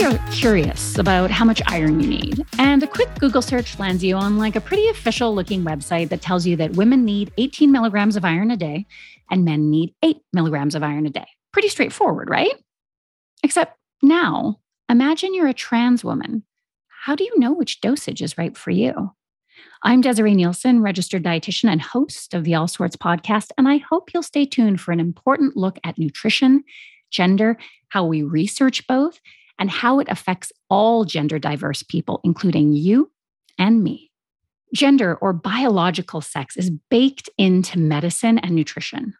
you're curious about how much iron you need, and a quick Google search lands you on like a pretty official looking website that tells you that women need 18 milligrams of iron a day and men need 8 milligrams of iron a day. Pretty straightforward, right? Except now, imagine you're a trans woman. How do you know which dosage is right for you? I'm Desiree Nielsen, registered dietitian and host of the All Sorts podcast, and I hope you'll stay tuned for an important look at nutrition, gender, how we research both, and how it affects all gender diverse people, including you and me. Gender or biological sex is baked into medicine and nutrition.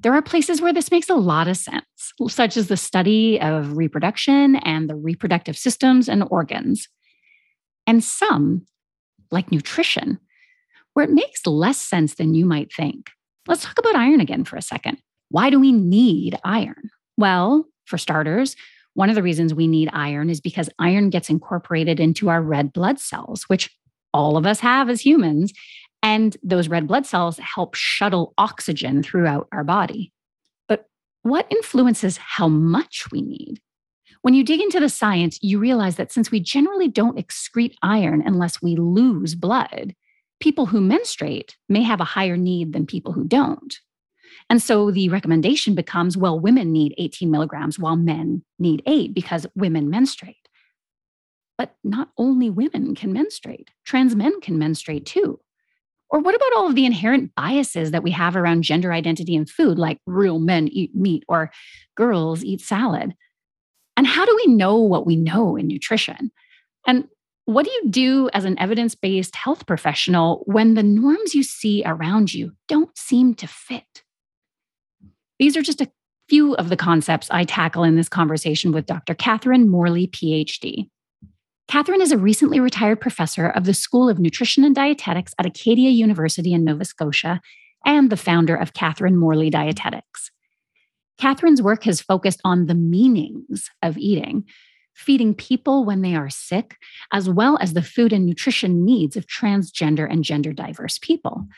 There are places where this makes a lot of sense, such as the study of reproduction and the reproductive systems and organs. And some, like nutrition, where it makes less sense than you might think. Let's talk about iron again for a second. Why do we need iron? Well, for starters, one of the reasons we need iron is because iron gets incorporated into our red blood cells, which all of us have as humans. And those red blood cells help shuttle oxygen throughout our body. But what influences how much we need? When you dig into the science, you realize that since we generally don't excrete iron unless we lose blood, people who menstruate may have a higher need than people who don't. And so the recommendation becomes well, women need 18 milligrams while men need eight because women menstruate. But not only women can menstruate, trans men can menstruate too. Or what about all of the inherent biases that we have around gender identity and food, like real men eat meat or girls eat salad? And how do we know what we know in nutrition? And what do you do as an evidence based health professional when the norms you see around you don't seem to fit? These are just a few of the concepts I tackle in this conversation with Dr. Catherine Morley, PhD. Catherine is a recently retired professor of the School of Nutrition and Dietetics at Acadia University in Nova Scotia and the founder of Catherine Morley Dietetics. Catherine's work has focused on the meanings of eating, feeding people when they are sick, as well as the food and nutrition needs of transgender and gender diverse people.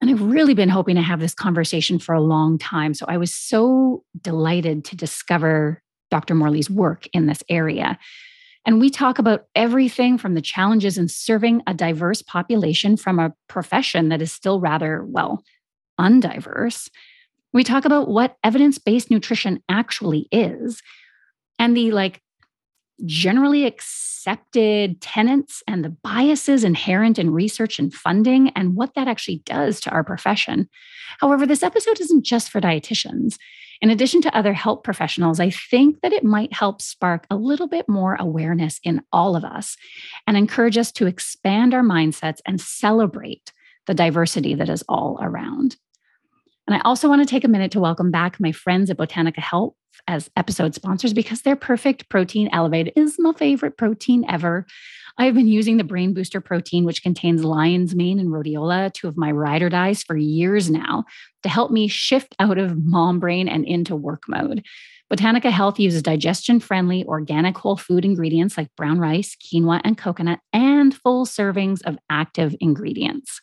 And I've really been hoping to have this conversation for a long time. So I was so delighted to discover Dr. Morley's work in this area. And we talk about everything from the challenges in serving a diverse population from a profession that is still rather, well, undiverse. We talk about what evidence based nutrition actually is and the like generally accepted tenets and the biases inherent in research and funding and what that actually does to our profession. However, this episode isn't just for dietitians. In addition to other health professionals, I think that it might help spark a little bit more awareness in all of us and encourage us to expand our mindsets and celebrate the diversity that is all around. And I also want to take a minute to welcome back my friends at Botanica Health as episode sponsors because their perfect protein elevate is my favorite protein ever. I've been using the Brain Booster protein, which contains lion's mane and rhodiola, two of my ride or dies, for years now to help me shift out of mom brain and into work mode. Botanica Health uses digestion friendly organic whole food ingredients like brown rice, quinoa, and coconut, and full servings of active ingredients.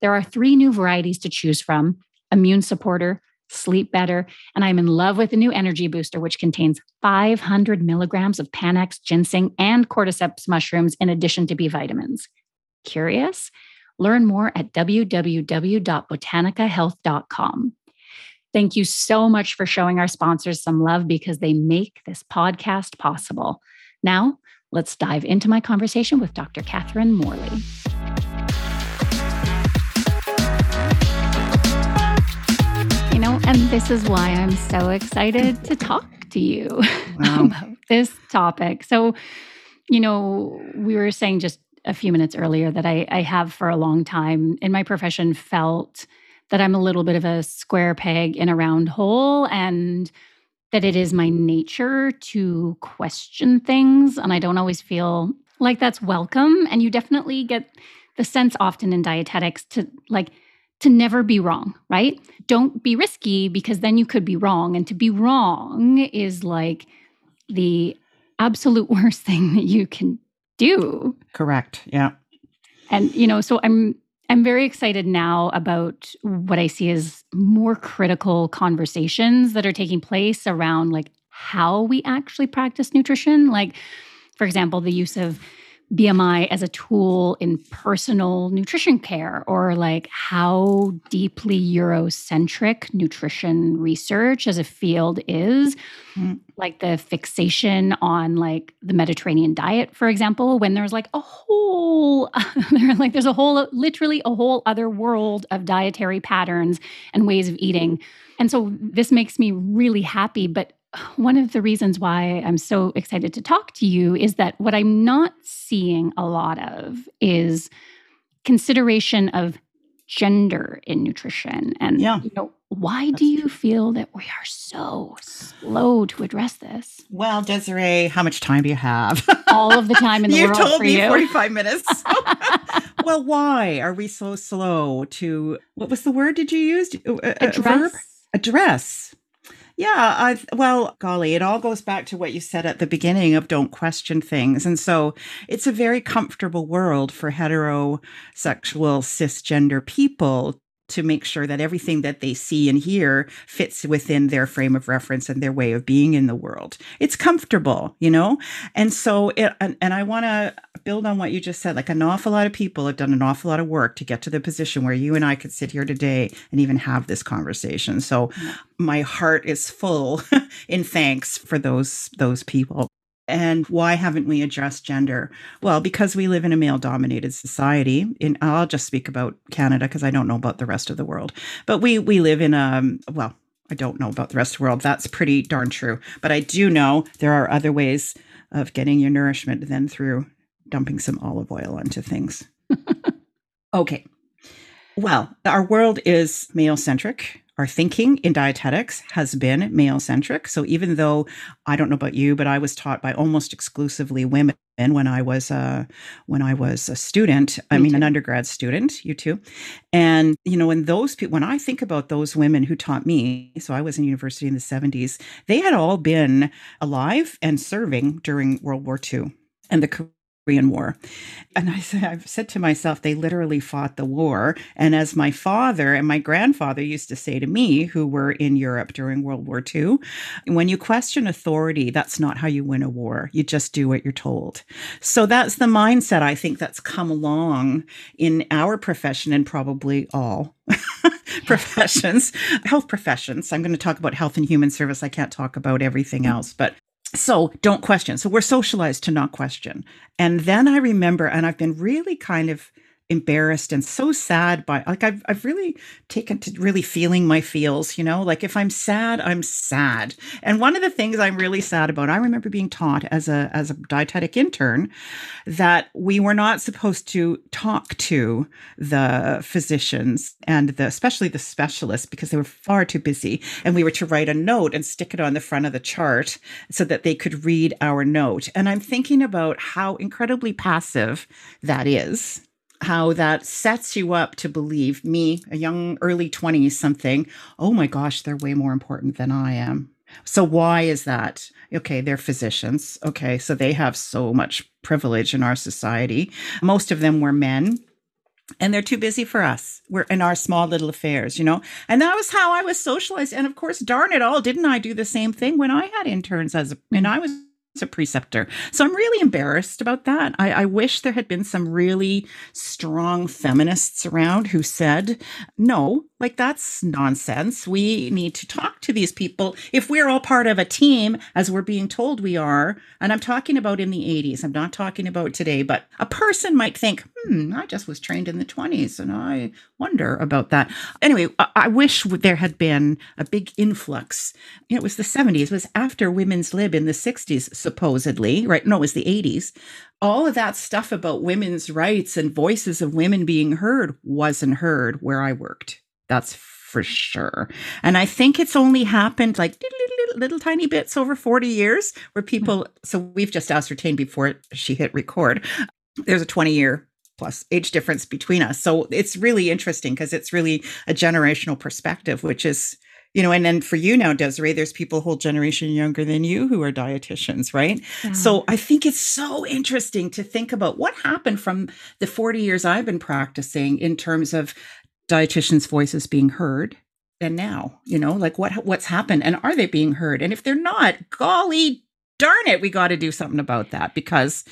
There are three new varieties to choose from immune supporter, sleep better, and I'm in love with the new energy booster, which contains 500 milligrams of Panax ginseng and cordyceps mushrooms in addition to B vitamins. Curious? Learn more at www.botanicahealth.com. Thank you so much for showing our sponsors some love because they make this podcast possible. Now, let's dive into my conversation with Dr. Catherine Morley. And this is why I'm so excited to talk to you wow. about this topic. So, you know, we were saying just a few minutes earlier that I, I have for a long time in my profession felt that I'm a little bit of a square peg in a round hole and that it is my nature to question things. And I don't always feel like that's welcome. And you definitely get the sense often in dietetics to like, to never be wrong, right? Don't be risky because then you could be wrong. And to be wrong is like the absolute worst thing that you can do. Correct. Yeah. And you know, so I'm I'm very excited now about what I see as more critical conversations that are taking place around like how we actually practice nutrition. Like, for example, the use of BMI as a tool in personal nutrition care, or like how deeply Eurocentric nutrition research as a field is. Mm. Like the fixation on like the Mediterranean diet, for example, when there's like a whole, like there's a whole, literally a whole other world of dietary patterns and ways of eating. And so this makes me really happy. But one of the reasons why I'm so excited to talk to you is that what I'm not seeing a lot of is consideration of gender in nutrition. And yeah. you know, why do you feel that we are so slow to address this? Well, Desiree, how much time do you have? All of the time in the you world. Told me you. 45 minutes. well, why are we so slow to what was the word did you use? Uh, uh, address. Verb? Address yeah, I well, golly, it all goes back to what you said at the beginning of don't question things. And so it's a very comfortable world for heterosexual cisgender people to make sure that everything that they see and hear fits within their frame of reference and their way of being in the world. It's comfortable, you know? And so it, and, and I want to build on what you just said. Like an awful lot of people have done an awful lot of work to get to the position where you and I could sit here today and even have this conversation. So my heart is full in thanks for those those people. And why haven't we addressed gender? Well, because we live in a male dominated society. In I'll just speak about Canada because I don't know about the rest of the world. But we we live in a well, I don't know about the rest of the world. That's pretty darn true. But I do know there are other ways of getting your nourishment than through dumping some olive oil onto things. okay. Well, our world is male centric our thinking in dietetics has been male centric. So even though I don't know about you, but I was taught by almost exclusively women when I was uh, when I was a student. I mean, too. an undergrad student. You too. And you know, when those people, when I think about those women who taught me, so I was in university in the seventies. They had all been alive and serving during World War II and the Korean War. And I said, I've said to myself, they literally fought the war. And as my father and my grandfather used to say to me, who were in Europe during World War II, when you question authority, that's not how you win a war. You just do what you're told. So that's the mindset I think that's come along in our profession and probably all professions, health professions. I'm going to talk about health and human service. I can't talk about everything else, but so don't question. So we're socialized to not question. And then I remember, and I've been really kind of embarrassed and so sad by like I've I've really taken to really feeling my feels, you know? Like if I'm sad, I'm sad. And one of the things I'm really sad about, I remember being taught as a as a dietetic intern that we were not supposed to talk to the physicians and the especially the specialists because they were far too busy and we were to write a note and stick it on the front of the chart so that they could read our note. And I'm thinking about how incredibly passive that is how that sets you up to believe me, a young early 20s something, oh my gosh, they're way more important than I am. So why is that? Okay, they're physicians. Okay, so they have so much privilege in our society. Most of them were men and they're too busy for us. We're in our small little affairs, you know? And that was how I was socialized. And of course, darn it all, didn't I do the same thing when I had interns as a, and I was a preceptor. So I'm really embarrassed about that. I, I, wish there had been some really strong feminists around who said, no, like that's nonsense. We need to talk to these people. If we're all part of a team, as we're being told we are, and I'm talking about in the 80s, I'm not talking about today, but a person might think, hmm, I just was trained in the 20s and I wonder about that. Anyway, I, I wish there had been a big influx. It was the 70s, it was after women's lib in the 60s, supposedly, right? No, it was the 80s. All of that stuff about women's rights and voices of women being heard wasn't heard where I worked. That's for sure. And I think it's only happened like little, little, tiny bits over 40 years where people, so we've just ascertained before she hit record, there's a 20 year plus age difference between us. So it's really interesting because it's really a generational perspective, which is, you know, and then for you now, Desiree, there's people a whole generation younger than you who are dietitians, right? Yeah. So I think it's so interesting to think about what happened from the 40 years I've been practicing in terms of dietitians' voices being heard and now you know like what what's happened and are they being heard and if they're not golly darn it we got to do something about that because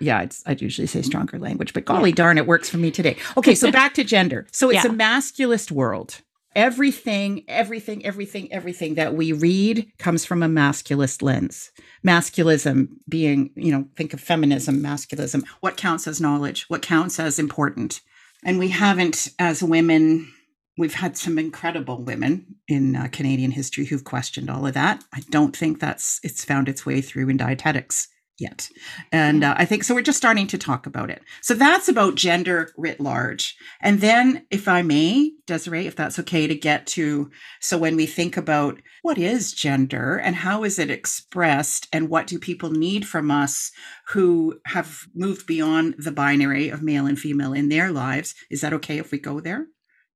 yeah i'd usually say stronger language but golly darn it works for me today okay so back to gender so it's yeah. a masculist world everything everything everything everything that we read comes from a masculist lens. Masculism being you know think of feminism masculism. What counts as knowledge? What counts as important? And we haven't as women we've had some incredible women in uh, Canadian history who've questioned all of that. I don't think that's it's found its way through in dietetics yet. And uh, I think so we're just starting to talk about it. So that's about gender writ large. And then if I may, Desiree, if that's okay to get to so when we think about what is gender and how is it expressed and what do people need from us who have moved beyond the binary of male and female in their lives, is that okay if we go there?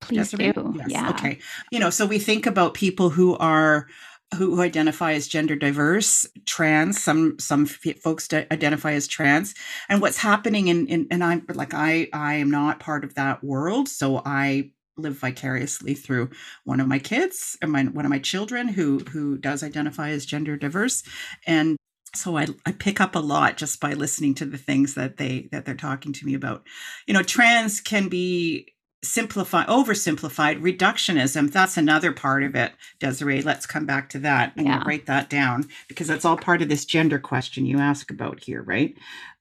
Please Desiree? do. Yes. Yeah. Okay. You know, so we think about people who are who identify as gender diverse, trans. Some some folks identify as trans, and what's happening in, in and I'm like I I am not part of that world, so I live vicariously through one of my kids and my one of my children who who does identify as gender diverse, and so I, I pick up a lot just by listening to the things that they that they're talking to me about you know trans can be simplify oversimplified reductionism. That's another part of it desiree. Let's come back to that and yeah. write that down because that's all part of this gender question you ask about here right?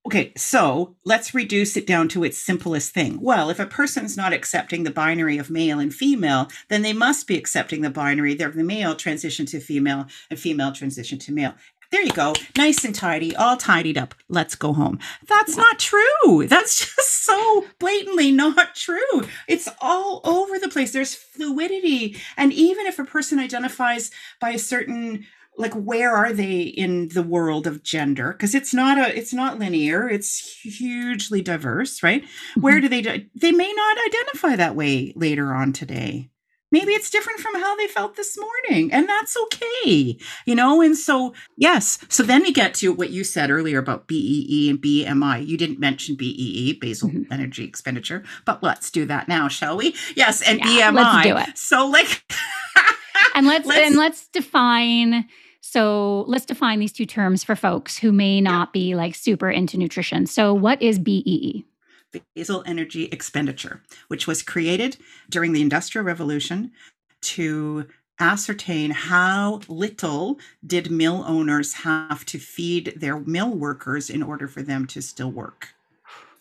Okay so let's reduce it down to its simplest thing. Well if a person's not accepting the binary of male and female then they must be accepting the binary they're the male transition to female and female transition to male there you go. Nice and tidy, all tidied up. Let's go home. That's not true. That's just so blatantly not true. It's all over the place. There's fluidity. And even if a person identifies by a certain like where are they in the world of gender because it's not a it's not linear it's hugely diverse right where mm-hmm. do they they may not identify that way later on today maybe it's different from how they felt this morning and that's okay you know and so yes. So then we get to what you said earlier about BEE and bmi you didn't mention BEE basal mm-hmm. energy expenditure but let's do that now shall we? Yes and yeah, bmi let's do it. So like and let's, let's and let's define so let's define these two terms for folks who may not yeah. be like super into nutrition. So what is BEE basal energy expenditure, which was created during the Industrial Revolution to ascertain how little did mill owners have to feed their mill workers in order for them to still work.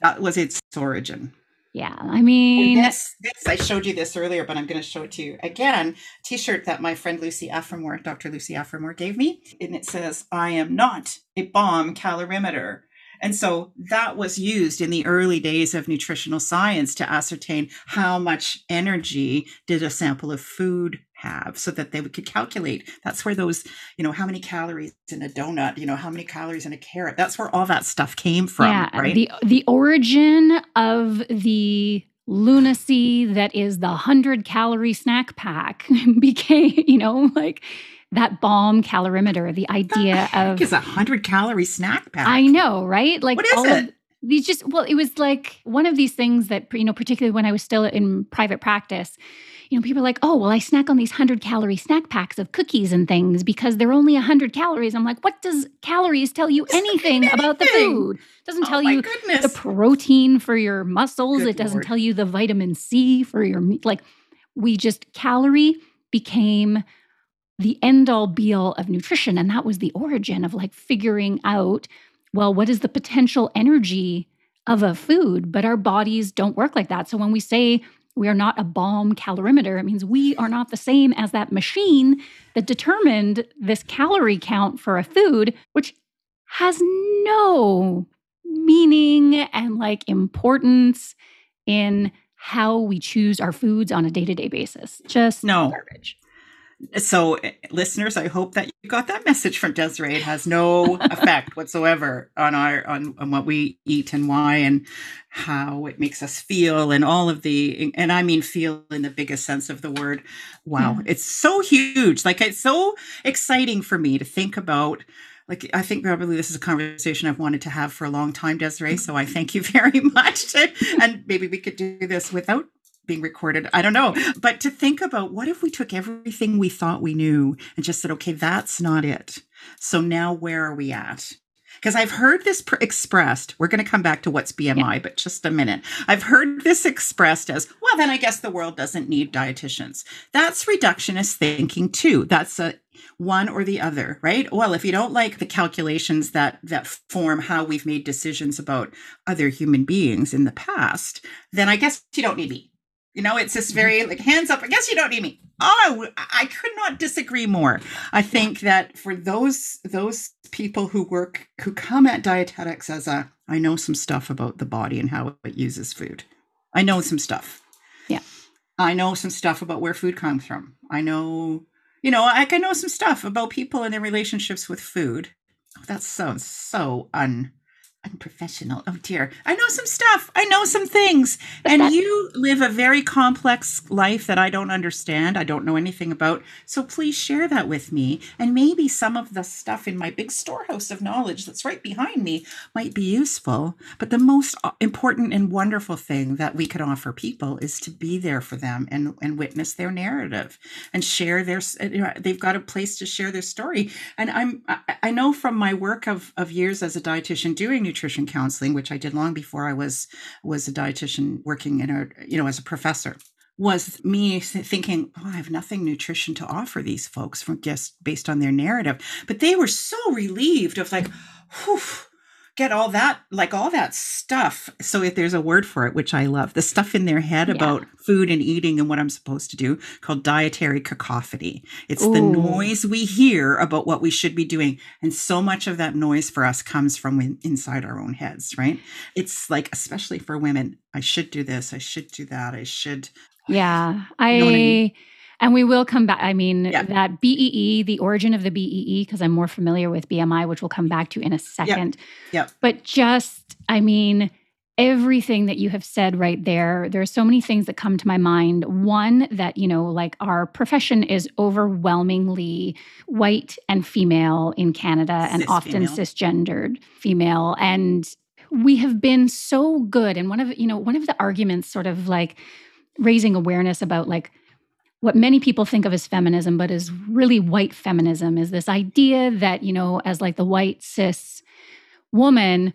That was its origin. Yeah, I mean, this, this, I showed you this earlier, but I'm going to show it to you again. T-shirt that my friend Lucy Aphramor, Dr. Lucy Aphramor, gave me, and it says, "I am not a bomb calorimeter." And so that was used in the early days of nutritional science to ascertain how much energy did a sample of food have so that they could calculate that's where those you know how many calories in a donut you know how many calories in a carrot that's where all that stuff came from yeah, right? the the origin of the lunacy that is the 100 calorie snack pack became you know like that bomb calorimeter, the idea the of is a hundred calorie snack pack. I know, right? Like what is all it? Of, these just well, it was like one of these things that you know, particularly when I was still in private practice. You know, people are like, "Oh, well, I snack on these hundred calorie snack packs of cookies and things because they're only a hundred calories." I'm like, "What does calories tell you anything, anything. about the food? It doesn't oh tell you goodness. the protein for your muscles. Good it doesn't Lord. tell you the vitamin C for your meat. Like, we just calorie became the end all be all of nutrition. And that was the origin of like figuring out, well, what is the potential energy of a food? But our bodies don't work like that. So when we say we are not a bomb calorimeter, it means we are not the same as that machine that determined this calorie count for a food, which has no meaning and like importance in how we choose our foods on a day-to-day basis. Just no garbage. So, eh, listeners, I hope that you got that message from Desiree. It has no effect whatsoever on our on, on what we eat and why and how it makes us feel and all of the and I mean feel in the biggest sense of the word. Wow, mm. it's so huge. Like it's so exciting for me to think about like I think probably this is a conversation I've wanted to have for a long time, Desiree. So I thank you very much. and maybe we could do this without being recorded. I don't know. But to think about what if we took everything we thought we knew and just said, okay, that's not it. So now where are we at? Because I've heard this pr- expressed. We're going to come back to what's BMI, yeah. but just a minute. I've heard this expressed as, well, then I guess the world doesn't need dietitians. That's reductionist thinking too. That's a one or the other, right? Well, if you don't like the calculations that that form how we've made decisions about other human beings in the past, then I guess you don't need me. You know, it's this mm-hmm. very like hands up. I guess you don't need me. Oh, I could not disagree more. I think that for those those people who work who come at dietetics as a I know some stuff about the body and how it uses food. I know some stuff. Yeah. I know some stuff about where food comes from. I know, you know, I can know some stuff about people and their relationships with food. Oh, that sounds so un unprofessional. Oh dear. I know some stuff. I know some things. But and that- you live a very complex life that I don't understand. I don't know anything about. So please share that with me. And maybe some of the stuff in my big storehouse of knowledge that's right behind me might be useful. But the most uh, important and wonderful thing that we could offer people is to be there for them and, and witness their narrative and share their, they've got a place to share their story. And I'm, I know from my work of, of years as a dietitian doing nutrition counseling, which I did long before I was was a dietitian working in a you know as a professor was me thinking, oh, I have nothing nutrition to offer these folks from just based on their narrative. But they were so relieved of like, whew, get all that like all that stuff so if there's a word for it which i love the stuff in their head yeah. about food and eating and what i'm supposed to do called dietary cacophony it's Ooh. the noise we hear about what we should be doing and so much of that noise for us comes from inside our own heads right it's like especially for women i should do this i should do that i should yeah i, you know I mean? And we will come back. I mean, yeah. that BEE, the origin of the BEE, because I'm more familiar with BMI, which we'll come back to in a second. Yeah. Yep. But just, I mean, everything that you have said right there there are so many things that come to my mind one that you know like our profession is overwhelmingly white and female in canada and often female. cisgendered female and we have been so good and one of you know one of the arguments sort of like raising awareness about like what many people think of as feminism, but is really white feminism, is this idea that, you know, as like the white cis woman,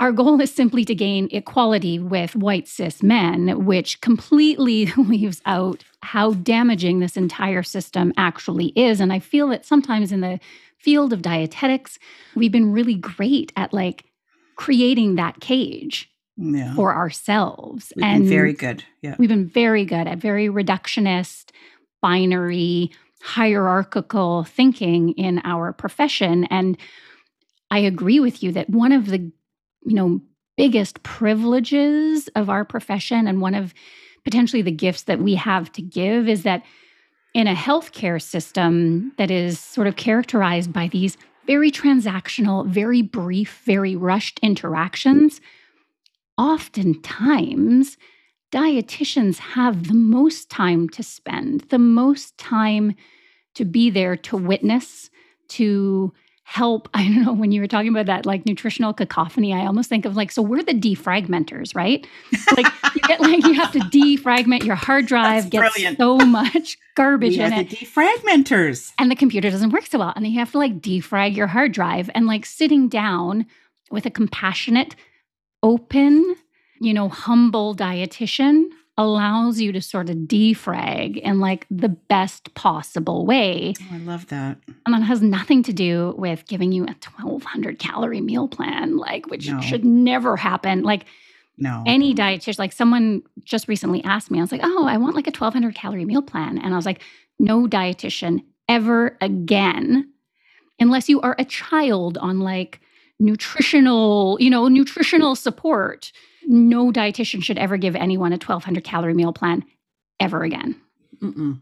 our goal is simply to gain equality with white cis men, which completely leaves out how damaging this entire system actually is. And I feel that sometimes in the field of dietetics, we've been really great at like creating that cage yeah. for ourselves. We've and very good. Yeah. We've been very good at very reductionist, binary, hierarchical thinking in our profession. And I agree with you that one of the, you know, biggest privileges of our profession and one of potentially the gifts that we have to give is that in a healthcare system that is sort of characterized by these very transactional, very brief, very rushed interactions, oftentimes dietitians have the most time to spend, the most time to be there to witness, to help. I don't know, when you were talking about that like nutritional cacophony, I almost think of like, so we're the defragmenters, right? Like you get like you have to defragment your hard drive, get so much garbage we in it. defragmenters. And the computer doesn't work so well. And then you have to like defrag your hard drive and like sitting down with a compassionate, open, you know, humble dietitian allows you to sort of defrag in like the best possible way. Oh, I love that. And that has nothing to do with giving you a 1200 calorie meal plan, like, which no. should never happen. Like, no. Any dietitian, like someone just recently asked me, I was like, oh, I want like a 1200 calorie meal plan. And I was like, no dietitian ever again, unless you are a child on like nutritional, you know, nutritional support no dietitian should ever give anyone a 1200 calorie meal plan ever again. Mm-mm.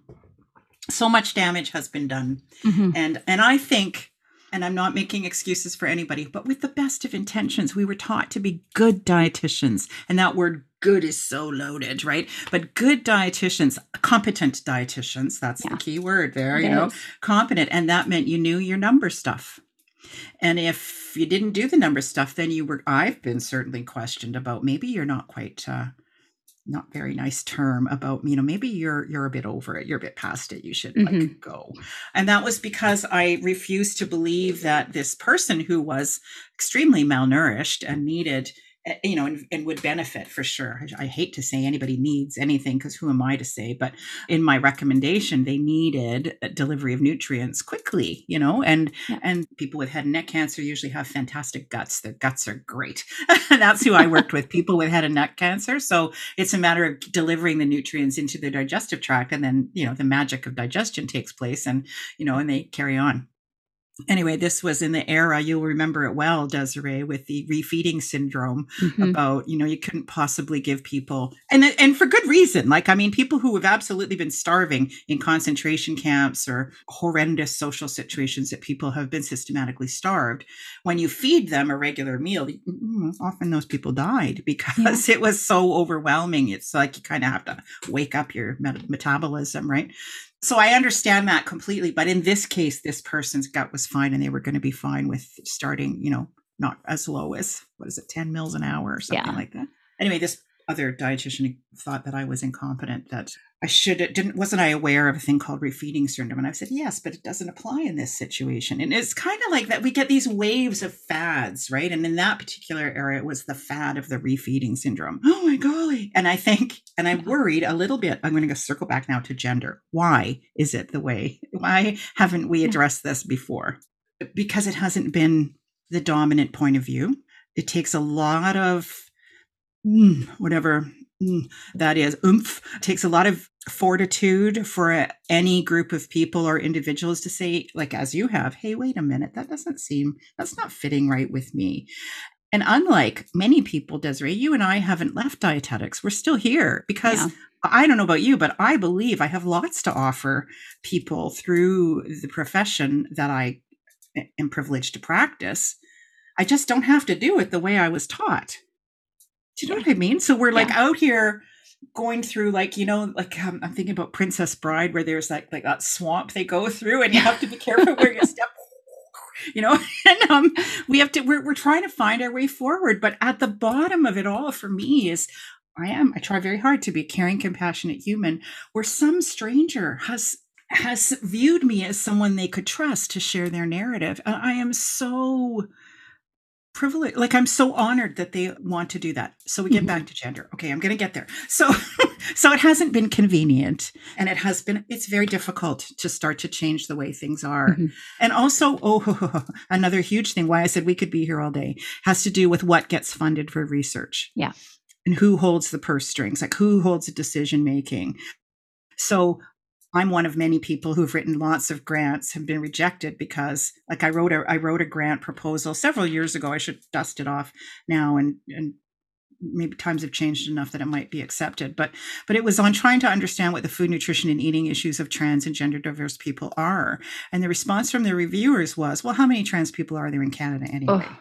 So much damage has been done. Mm-hmm. And and I think and I'm not making excuses for anybody, but with the best of intentions, we were taught to be good dietitians. And that word good is so loaded, right? But good dietitians, competent dietitians, that's yeah. the key word there, it you is. know, competent. And that meant you knew your number stuff. And if you didn't do the number stuff, then you were, I've been certainly questioned about maybe you're not quite, uh, not very nice term about you know maybe you're you're a bit over it you're a bit past it you should like mm-hmm. go and that was because i refused to believe that this person who was extremely malnourished and needed you know, and, and, would benefit for sure. I, I hate to say anybody needs anything because who am I to say? But in my recommendation, they needed delivery of nutrients quickly, you know, and yeah. and people with head and neck cancer usually have fantastic guts. Their guts are great. That's who I worked with. People with head and neck cancer. So it's a matter of delivering the nutrients into their digestive tract, and then you know the magic of digestion takes place, and you know, and they carry on anyway, this was in the era, you'll remember it well, Desiree, with the refeeding syndrome mm-hmm. about, you know, you couldn't possibly give people and and for good reason. Like, I mean, people who have absolutely been starving in concentration camps or horrendous social situations that people have been systematically starved. When you feed them a regular meal, mm, often those people died because yeah. it was so overwhelming. It's like you kind of have to wake up your metabolism, right? So I understand that completely. But in this case, this person's gut was fine and they were going to be fine with starting, you know, not as low as what is it, 10 mils an hour or something yeah. like that. Anyway, this other dietitian thought that I was incompetent, that I should didn't wasn't I aware of a thing called refeeding syndrome? And I said, yes, but it doesn't apply in this situation. And it's kind of like that we get these waves of fads, right? And in that particular area, it was the fad of the refeeding syndrome. Oh my golly. And I think, and I'm worried a little bit, I'm going to circle back now to gender. Why is it the way? Why haven't we addressed this before? Because it hasn't been the dominant point of view. It takes a lot of mm, whatever mm, that is oomph takes a lot of fortitude for any group of people or individuals to say like as you have hey wait a minute that doesn't seem that's not fitting right with me and unlike many people desiree you and i haven't left dietetics we're still here because yeah. I don't know about you, but I believe I have lots to offer people through the profession that I am privileged to practice. I just don't have to do it the way I was taught. Do you know what I mean? So we're like yeah. out here going through like you know like um, i'm thinking about princess bride where there's like like that swamp they go through and you have to be careful where you step you know and um we have to we're, we're trying to find our way forward but at the bottom of it all for me is i am i try very hard to be a caring compassionate human where some stranger has has viewed me as someone they could trust to share their narrative and i am so privilege like i'm so honored that they want to do that. So we get mm-hmm. back to gender. Okay i'm going to get there. So so it hasn't been convenient and it has been it's very difficult to start to change the way things are. Mm-hmm. and also oh another huge thing why i said we could be here all day has to do with what gets funded for research. Yeah. And who holds the purse strings? Like who holds the decision making so I'm one of many people who've written lots of grants have been rejected because like I wrote a I wrote a grant proposal several years ago. I should dust it off now and and maybe times have changed enough that it might be accepted. But but it was on trying to understand what the food, nutrition, and eating issues of trans and gender diverse people are. And the response from the reviewers was, well, how many trans people are there in Canada anyway? Oh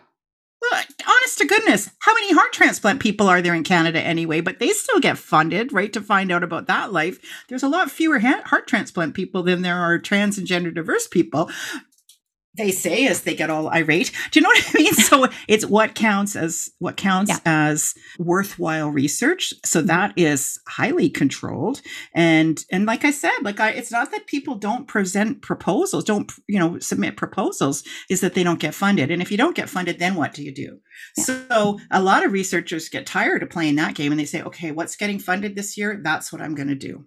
to goodness, how many heart transplant people are there in Canada anyway? But they still get funded, right, to find out about that life. There's a lot fewer heart transplant people than there are trans and gender diverse people they say as they get all irate. Do you know what I mean? So it's what counts as what counts yeah. as worthwhile research. So mm-hmm. that is highly controlled. And and like I said, like I it's not that people don't present proposals, don't you know, submit proposals, is that they don't get funded. And if you don't get funded, then what do you do? Yeah. So a lot of researchers get tired of playing that game and they say, okay, what's getting funded this year? That's what I'm going to do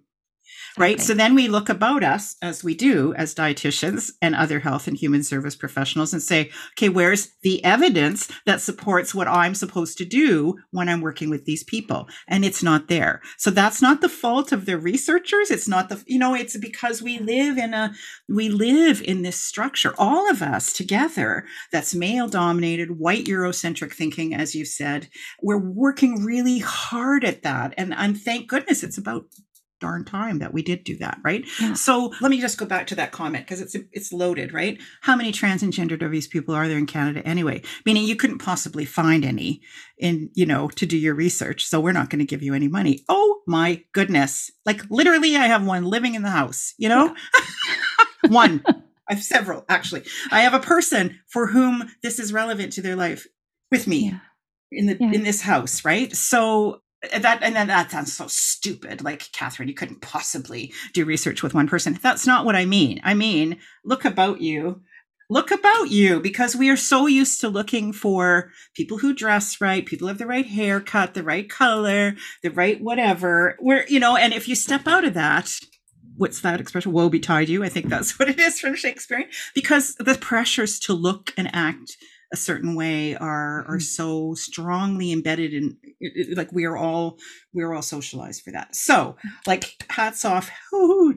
right? So then we look about us as we do as dietitians and other health and human service professionals and say, okay, where's the evidence that supports what I'm supposed to do when I'm working with these people? And it's not there. So that's not the fault of the researchers. It's not the, you know, it's because we live in a, we live in this structure, all of us together, that's male dominated, white Eurocentric thinking, as you said. We're working really hard at that. And, and thank goodness it's about darn time that we did do that, right? Yeah. So let me just go back to that comment because it's it's loaded, right? How many trans and gender diverse people are there in Canada anyway? Meaning you couldn't possibly find any in, you know, to do your research. So we're not going to give you any money. Oh my goodness. Like literally I have one living in the house, you know? Yeah. one. I have several actually. I have a person for whom this is relevant to their life with me. Yeah. In the in this house, right? So Uh, that and then that sounds so stupid. Like catherine you couldn't possibly do research with one person. That's not what i mean. I mean look about you. Look about you because we are so used to looking for people who dress right people have the right haircut the right color the right whatever. Where you know and if you step out of that what's that expression? Woe betide you. I think that's what it is from shakespeare. Because the pressures to look and act a certain way are are mm-hmm. so strongly embedded in like we are all we're all socialized for that so like hats off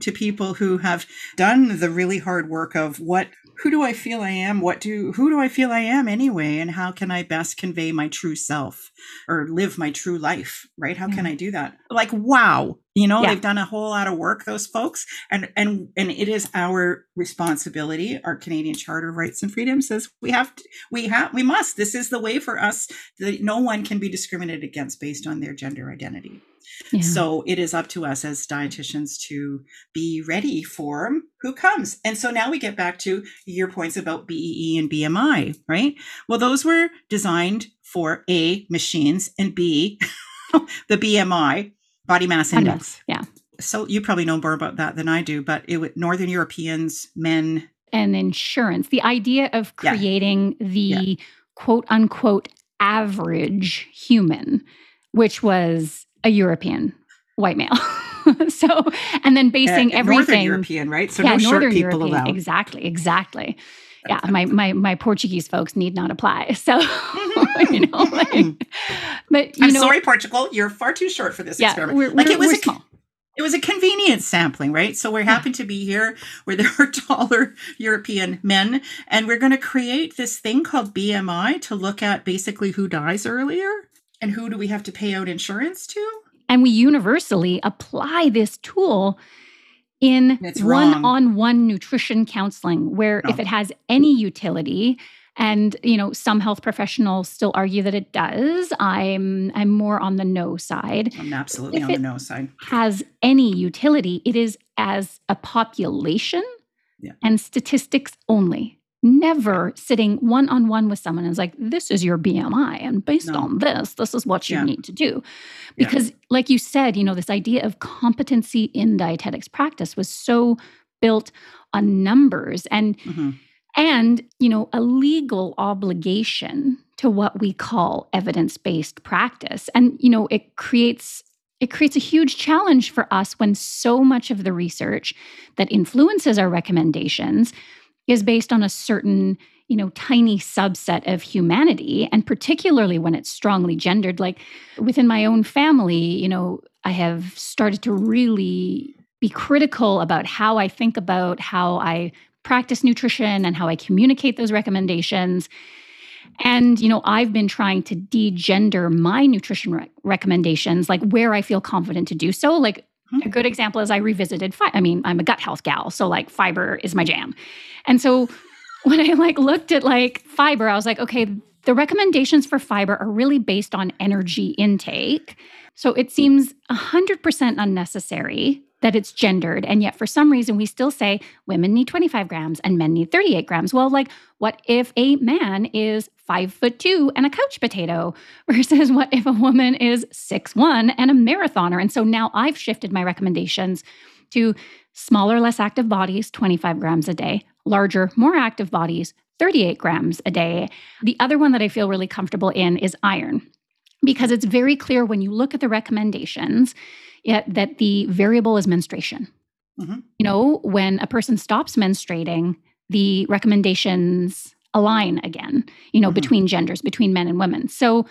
to people who have done the really hard work of what who do I feel I am? What do who do I feel I am anyway? And how can I best convey my true self or live my true life? Right? How can I do that? Like wow, you know, yeah. they've done a whole lot of work, those folks, and and and it is our responsibility. Our Canadian Charter of Rights and Freedoms says we have to, we have we must. This is the way for us that no one can be discriminated against based on their gender identity. Yeah. So it is up to us as dietitians to be ready for who comes. And so now we get back to your points about BEE and BMI, right? Well, those were designed for A, machines, and B, the BMI, body mass index. Yeah. So you probably know more about that than I do, but it would Northern Europeans, men. And insurance. The idea of creating yeah. the yeah. quote unquote average human, which was a European white male. so, and then basing uh, everything Northern European, right? So yeah, no Northern people European, allowed. Exactly, exactly. Yeah, my my my Portuguese folks need not apply. So, you know, like, hmm. but you I'm know, sorry, Portugal, you're far too short for this yeah, experiment. We're, like we're, it was a, small. It was a convenience sampling, right? So we're happy yeah. to be here where there are taller European men, and we're going to create this thing called BMI to look at basically who dies earlier and who do we have to pay out insurance to and we universally apply this tool in one on one nutrition counseling, where no. if it has any utility, and you know some health professionals still argue that it does i'm i'm more on the no side i'm absolutely if on the no side has any utility it is as a population yeah. and statistics only never sitting one on one with someone and is like, this is your BMI. And based no. on this, this is what you yeah. need to do. Because, yeah. like you said, you know, this idea of competency in dietetics practice was so built on numbers and, mm-hmm. and, you know, a legal obligation to what we call evidence based practice. And, you know, it creates it creates a huge challenge for us when so much of the research that influences our recommendations is based on a certain you know tiny subset of humanity and particularly when it's strongly gendered. Like within my own family you know i have started to really be critical about how i think about how i practice nutrition and how i communicate those recommendations. And you know i've been trying to degender my nutrition re- recommendations like where i feel confident to do so. Like a good example is I revisited. Fi- I mean, I'm a gut health gal, so like fiber is my jam. And so when I like looked at like fiber, I was like, okay, the recommendations for fiber are really based on energy intake. So it seems 100% unnecessary that it's gendered. And yet, for some reason, we still say women need 25 grams and men need 38 grams. Well, like, what if a man is five foot two and a couch potato versus what if a woman is six one and a marathoner? And so now I've shifted my recommendations to smaller, less active bodies, 25 grams a day, larger, more active bodies, 38 grams a day. The other one that I feel really comfortable in is iron because it's very clear when you look at the recommendations that the variable is menstruation. Mm-hmm. You know, when a person stops menstruating, the recommendations align again, you know, mm-hmm. between genders, between men and women. So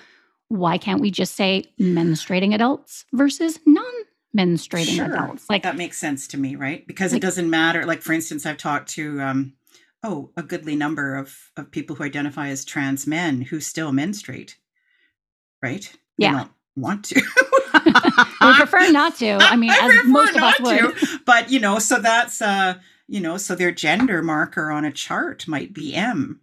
why can't we just say menstruating adults versus non menstruating sure. adults? Like that makes sense to me, right? Because like, it doesn't matter. Like for instance, I've talked to um oh, a goodly number of of people who identify as trans men who still menstruate. Right? They yeah. want to. we prefer not to. I mean, I as most of us would. To, but you know, so that's uh, you know, so their gender marker on a chart might be M,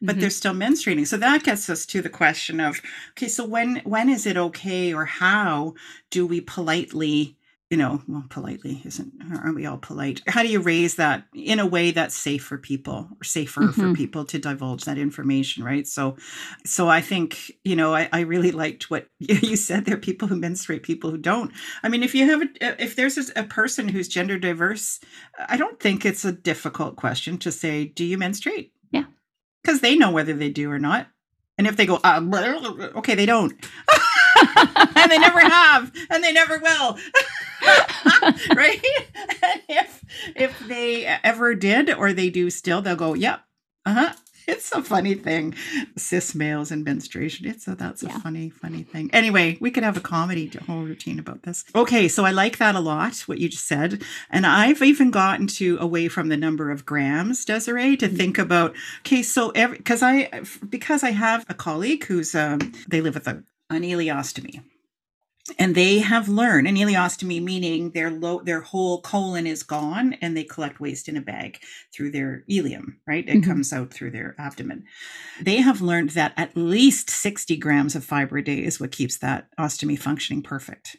but mm-hmm. they're still menstruating. So that gets us to the question of, okay, so when when is it okay, or how do we politely you know, well, politely isn't, aren't we all polite? How do you raise that in a way that's safe for people or safer mm-hmm. for people to divulge that information, right? So, so I think, you know, I, I really liked what you said there people who menstruate, people who don't. I mean, if you have, a, if there's a, a person who's gender diverse, I don't think it's a difficult question to say, do you menstruate? Because they know whether they do or not. And if they go, uh, okay, they don't. and they never have, and they never will. right? And if if they ever did or they do still, they'll go, "Yep, uh huh." It's a funny thing, cis males and menstruation. It's a that's a funny, funny thing. Anyway, we could have a comedy whole routine about this. Okay, so I like that a lot. What you just said, and I've even gotten to away from the number of grams, Desiree, to think about. Okay, so every because I because I have a colleague who's um they live with a an ileostomy and they have learned an ileostomy meaning their low their whole colon is gone and they collect waste in a bag through their ileum right? It mm-hmm. comes out through their abdomen. They have learned that at least 60 grams of fiber a day is what keeps that ostomy functioning perfect.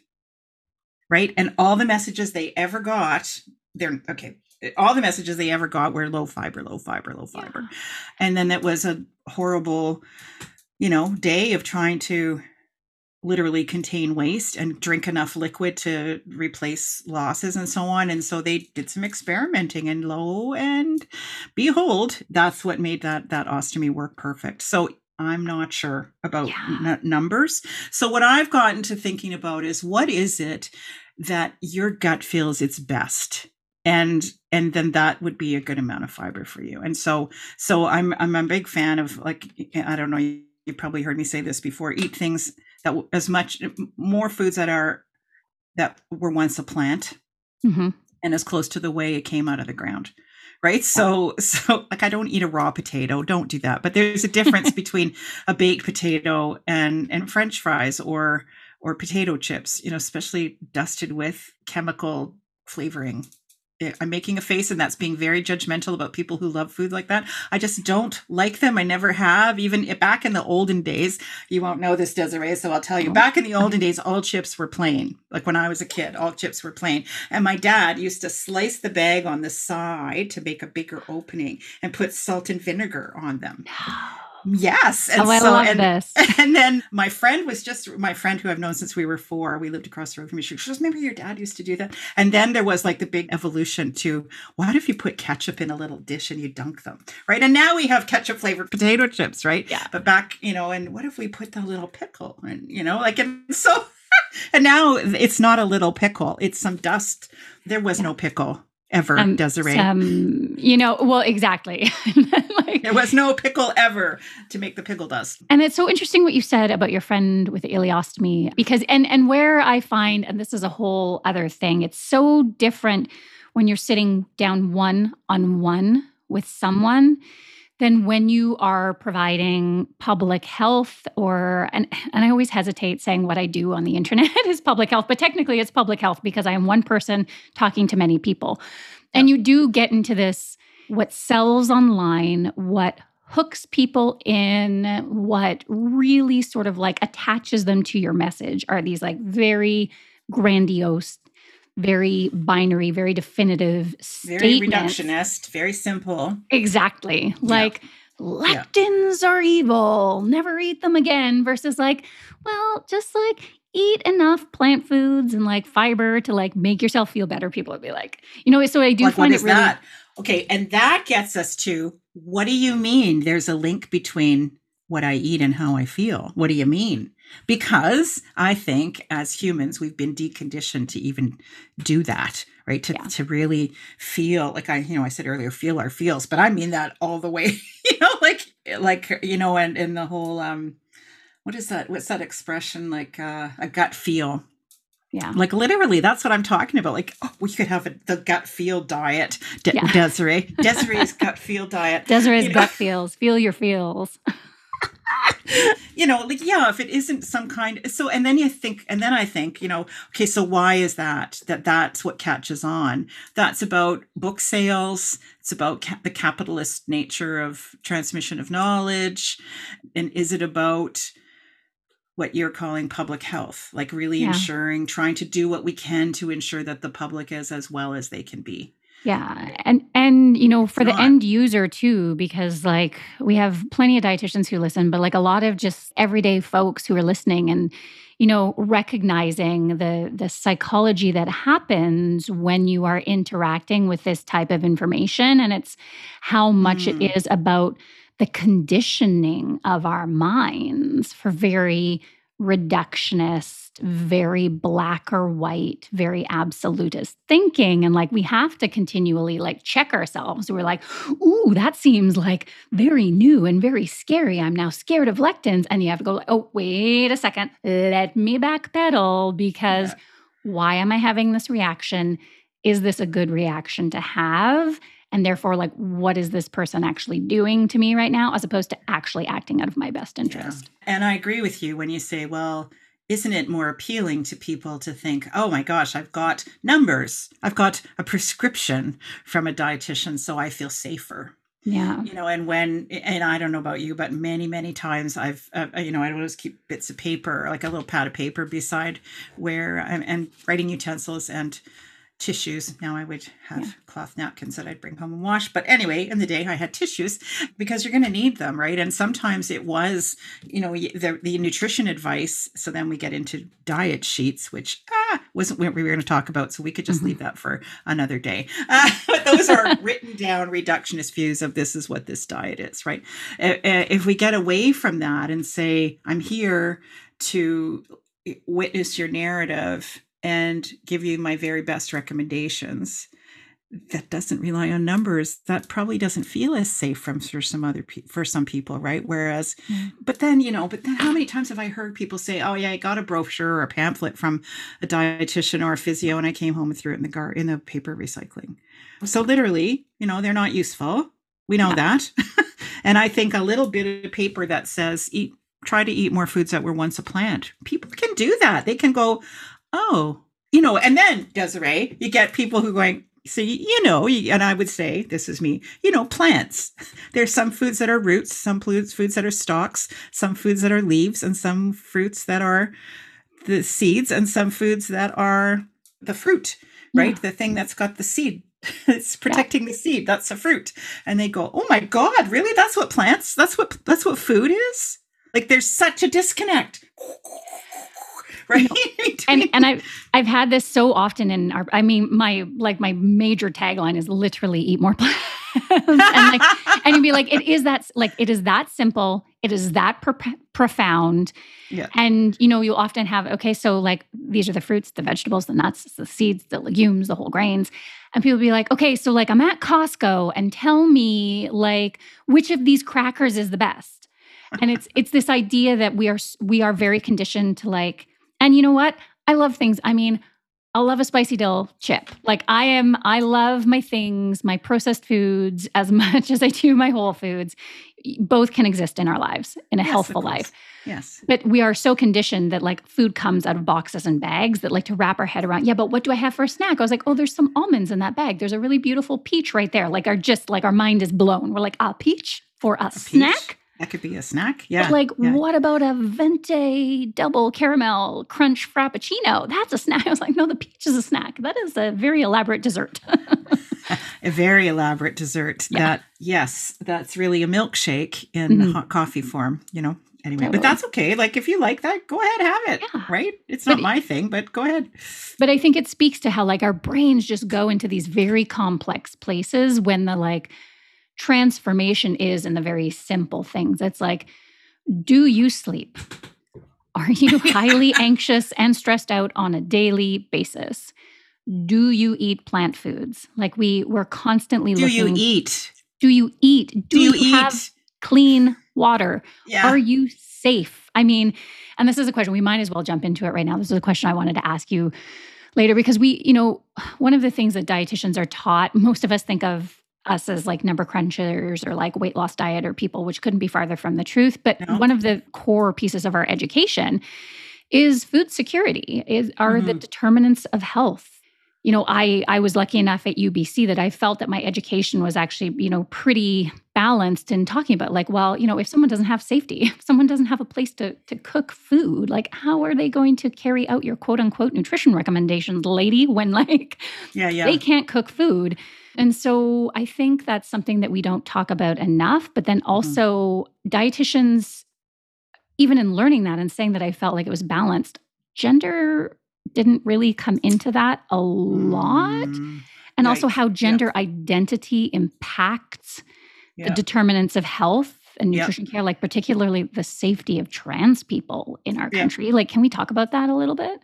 Right? And all the messages they ever got they're okay all the messages they ever got were low fiber low fiber low fiber. Yeah. and then it was a horrible you know day of trying to literally contain waste and drink enough liquid to replace losses and so on. And so they did some experimenting and lo and behold, that's what made that that ostomy work perfect. So I'm not sure about yeah. n- numbers. So what I've gotten to thinking about is what is it that your gut feels its best? and and then that would be a good amount of fiber for you and so so i'm i'm a big fan of like i don't know you probably heard me say this before eat things that as much more foods that are that were once a plant mm-hmm. and as close to the way it came out of the ground right? So so like i don't eat a raw potato don't do that. But there's a difference between a baked potato and and french fries or or potato chips you know especially dusted with chemical flavoring Eh, I'm making a face and that's being very judgmental about people who love food like that. I just don't like them. I never have. Even back in the olden days, you won't know this, Desiree, so I'll tell you. Mm-hmm. Back in the olden days, all chips were plain. Like when I was a kid, all chips were plain. And my dad used to slice the bag on the side to make a bigger opening and put salt and vinegar on them. No. Yes. And oh, I so, love and, this. And then my friend was just my friend who I've known since we were four. We lived across the road from me. She goes, Remember your dad used to do that? And then there was like the big evolution to what if you put ketchup in a little dish and you dunk them? Right. And now we have ketchup flavored potato chips, right? Yeah. But back, you know, and what if we put the little pickle and you know, like and so and now it's not a little pickle, it's some dust. There was yeah. no pickle ever, um, Desiree. Um, you know, well, exactly. like, there was no pickle ever to make the pickle dust. And it's so interesting what you said about your friend with the ileostomy, because and and where I find, and this is a whole other thing, it's so different when you're sitting down one on one with someone than when you are providing public health or and and I always hesitate saying what I do on the internet is public health, but technically it's public health because I am one person talking to many people. And you do get into this what sells online, what hooks people in, what really sort of like attaches them to your message are these like very grandiose very binary, very definitive very reductionist, very simple. Exactly. Like yeah. lectins yeah. are evil, never eat them again versus like, well, just like eat enough plant foods and like fiber to like make yourself feel better. People would be like, you know, so I do like, find it really that? Okay, and that gets us to what do you mean there's a link between what I eat and how I feel? What do you mean? Because I think as humans, we've been deconditioned to even do that, right? To, yeah. to really feel like I, you know, I said earlier, feel our feels, but I mean that all the way, you know, like, like, you know, and, and the whole, um, what is that? What's that expression? Like, uh, a gut feel. Yeah. Like literally, that's what I'm talking about. Like, oh, we could have a, the gut feel diet. De- yeah. Desiree. Desiree's gut feel diet. Desiree's you know? gut feels. Feel your feels. you know, like, yeah, if it isn't some kind, so, and then you think, and then I think, you know, okay, so why is that? That that's what catches on. That's about book sales. It's about ca- the capitalist nature of transmission of knowledge. And is it about, what you're calling public health, like really Yeah. ensuring, trying to do what we can to ensure that the public is as well as they can be. Yeah. And and you know, for the not. end user too, because like we have plenty of dietitians who listen, but like a lot of just everyday folks who are listening and you know, recognizing the the psychology that happens when you are interacting with this type of information and it's how much Mm. it is about the conditioning of our minds for very reductionist, very black or white, very absolutist thinking. And like we have to continually like check ourselves. We're like, ooh, that seems like very new and very scary. I'm now scared of lectins. And you have to go, oh, wait a second, let me backpedal because Yeah. why am I having this reaction? Is this a good reaction to have? And therefore, like, what is this person actually doing to me right now, as opposed to actually acting out of my best interest? Yeah. And I agree with you when you say, well, isn't it more appealing to people to think, oh my gosh, I've got numbers, I've got a prescription from a dietitian, so I feel safer. Yeah. You know, and when, and I don't know about you, but many, many times I've, uh, you know, I always keep bits of paper, like a little pad of paper beside where I'm, and writing utensils and tissues. Now I would have Yeah. cloth napkins that I'd bring home and wash. But anyway, in the day I had tissues because you're going to need them, right? And sometimes it was, you know, the, the nutrition advice. So then we get into diet sheets, which ah, wasn't what we were going to talk about. So we could just Mhm. leave that for another day. Uh, but those are written down reductionist views of this is what this diet is, right? If we get away from that and say, I'm here to witness your narrative and give you my very best recommendations. That doesn't rely on numbers. That probably doesn't feel as safe from for some other pe- for some people right? Whereas Mm. but then you know but then how many times have i heard people say oh yeah i got a brochure or a pamphlet from a dietitian or a physio and i came home and threw it in the gar in the paper recycling. So literally you know they're not useful. We know Yeah. that. And i think a little bit of paper that says eat try to eat more foods that were once a plant. People can do that. They can go oh you know and then desiree you get people who going see you know and i would say this is me. You know plants. There's some foods that are roots some foods foods that are stalks some foods that are leaves and some fruits that are the seeds and some foods that are the fruit right? Yeah. the thing that's got the seed it's protecting the seed that's a fruit. And they go oh my god really? That's what plants that's what that's what food is? Like there's such a disconnect. Right and and I've I've had this so often in our I mean my like my major tagline is literally eat more plants. And like and you'd be like it is that like it is that simple. It is that pro- profound. Yeah. and you know you'll often have okay so like these are the fruits the vegetables the nuts the seeds the legumes the whole grains. And people be like okay so like I'm at Costco and tell me like which of these crackers is the best? And it's it's this idea that we are we are very conditioned to like and you know what i love things. I mean i love a spicy dill chip. Like i am i love my things my processed foods as much as i do my whole foods. Both can exist in our lives in a Yes, healthful life. yes. But we are so conditioned that like food comes out of boxes and bags that like to wrap our head around yeah but what do i have for a snack? I was like oh there's some almonds in that bag. There's a really beautiful peach right there. Like our just like our mind is blown. We're like a peach for a, A snack that could be a snack yeah but like, yeah. what about a venti double caramel crunch frappuccino? That's a snack. I was like, no, the peach is a snack. That is a very elaborate dessert. a very elaborate dessert Yeah. that yes that's really a milkshake in Mhm. hot coffee form you know anyway Totally. but that's okay like if you like that go ahead have it Yeah. right it's not But- my thing but go ahead but I think it speaks to how like our brains just go into these very complex places when the like transformation is in the very simple things. It's like, do you sleep? Are you highly anxious and stressed out on a daily basis? Do you eat plant foods? Like we we're constantly do looking you eat do you eat? do Do, you, you, eat have clean water? yeah Are you safe? I mean, and this is a question we might as well jump into it right now. This is a question I wanted to ask you later because we, you know, one of the things that dietitians are taught, most of us think of us as like number crunchers or like weight loss diet or people, which couldn't be farther from the truth. But No. one of the core pieces of our education is food security, is are the Mhm. determinants of health. you know, I I was lucky enough at UBC that I felt that my education was actually, you know, pretty balanced in talking about like, well, you know, if someone doesn't have safety, if someone doesn't have a place to to cook food, like how are they going to carry out your quote unquote nutrition recommendations, lady, when like yeah, yeah. they can't cook food? And so I think that's something that we don't talk about enough. But then also mm-hmm. dietitians, even in learning that and saying that I felt like it was balanced, gender didn't really come into that a lot. Mm, and also how gender yeah. identity impacts yeah. the determinants of health and nutrition care, like particularly the safety of trans people in our country. Like, can we talk about that a little bit?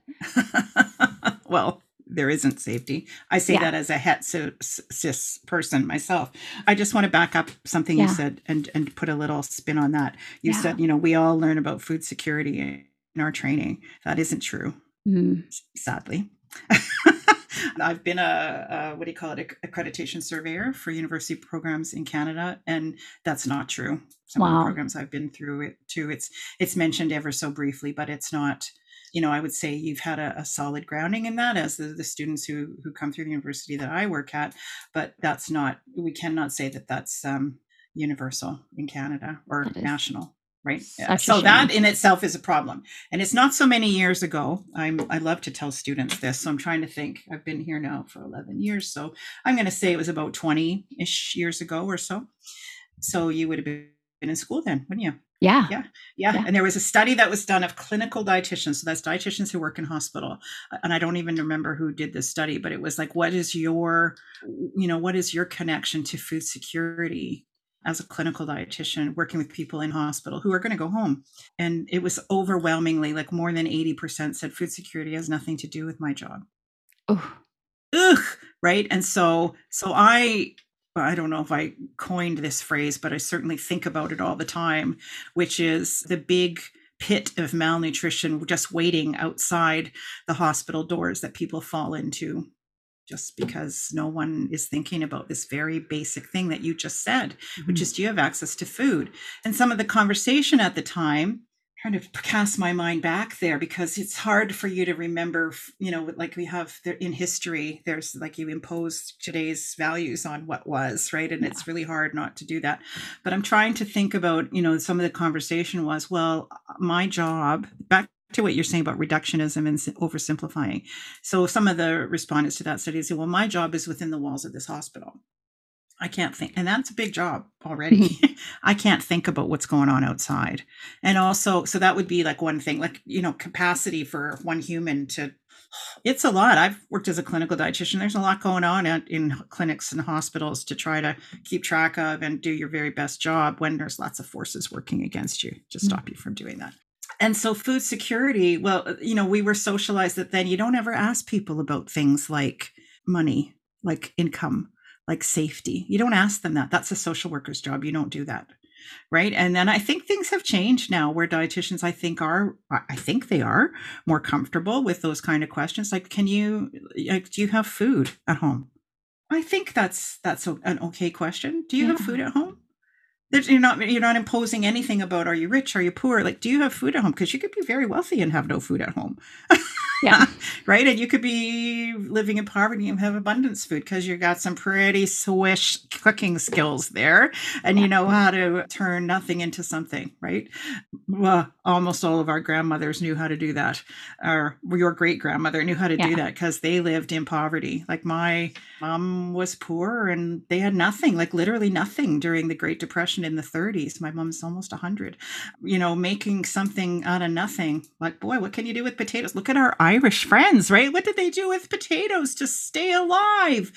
well, there isn't safety. I say that as a het cis person myself. I just want to back up something you said and and put a little spin on that. You said, you know, we all learn about food security in our training. That isn't true mm. sadly. I've been a, a, what do you call it, accreditation surveyor for university programs in Canada, and that's not true. Some wow. of the programs I've been through it too. It's it's mentioned ever so briefly, but it's not. You know, I would say you've had a, a solid grounding in that as the, the, students who who come through the university that I work at, but that's not. We cannot say that that's um, universal in Canada or national right? So that in itself is a problem. And it's not so many years ago i'm i love to tell students this so i'm trying to think i've been here now for 11 years so i'm going to say it was about 20ish years ago or so. So you would have been in school then wouldn't you yeah. yeah. yeah. Yeah. And there was a study that was done of clinical dietitians. So that's dietitians who work in hospital. Uh, and i don't even remember who did this study but it was like what is your you know what is your connection to food security as a clinical dietitian working with people in hospital who are going to go home? And it was overwhelmingly like more than 80% said food security has nothing to do with my job. Oh ugh right? And so so i i don't know if i coined this phrase but i certainly think about it all the time which is the big pit of malnutrition just waiting outside the hospital doors that people fall into just because no one is thinking about this very basic thing that you just said, mm-hmm. which is do you have access to food? And some of the conversation at the time, kind of cast my mind back there because it's hard for you to remember, you know, like we have there in history, there's like you impose today's values on what was, right? And yeah. it's really hard not to do that. But I'm trying to think about, you know, some of the conversation was, well, my job back to what you're saying about reductionism and oversimplifying. So some of the respondents to that study say, well, my job is within the walls of this hospital. I can't think, and that's a big job already. Mm-hmm. I can't think about what's going on outside. And also, so that would be like one thing, like, you know, capacity for one human to, it's a lot. I've worked as a clinical dietitian. There's a lot going on at, in clinics and hospitals to try to keep track of and do your very best job when there's lots of forces working against you to stop mm-hmm. you from doing that. And so food security, well, you know, we were socialized that then you don't ever ask people about things like money, like income, like safety. You don't ask them that. That's a social worker's job. You don't do that. Right. And then I think things have changed now where dietitians, I think, are, I think they are more comfortable with those kind of questions. Like, can you, like, do you have food at home? I think that's that's an okay question. Do you yeah. have food at home? You're not you're not imposing anything about are you rich? Are you poor? Like do you have food at home? Because you could be very wealthy and have no food at home. Yeah. Right? And you could be living in poverty and have abundance food because you got some pretty swish cooking skills there. And you know how to turn nothing into something right? Well almost all of our grandmothers knew how to do that. Or your great grandmother knew how to yeah. do that because they lived in poverty. Like my mom was poor and they had nothing like literally nothing during the great depression in the 30s. My mom's almost 100. You know, making something out of nothing. Like, boy, what can you do with potatoes? Look at our Irish friends, right? What did they do with potatoes to stay alive?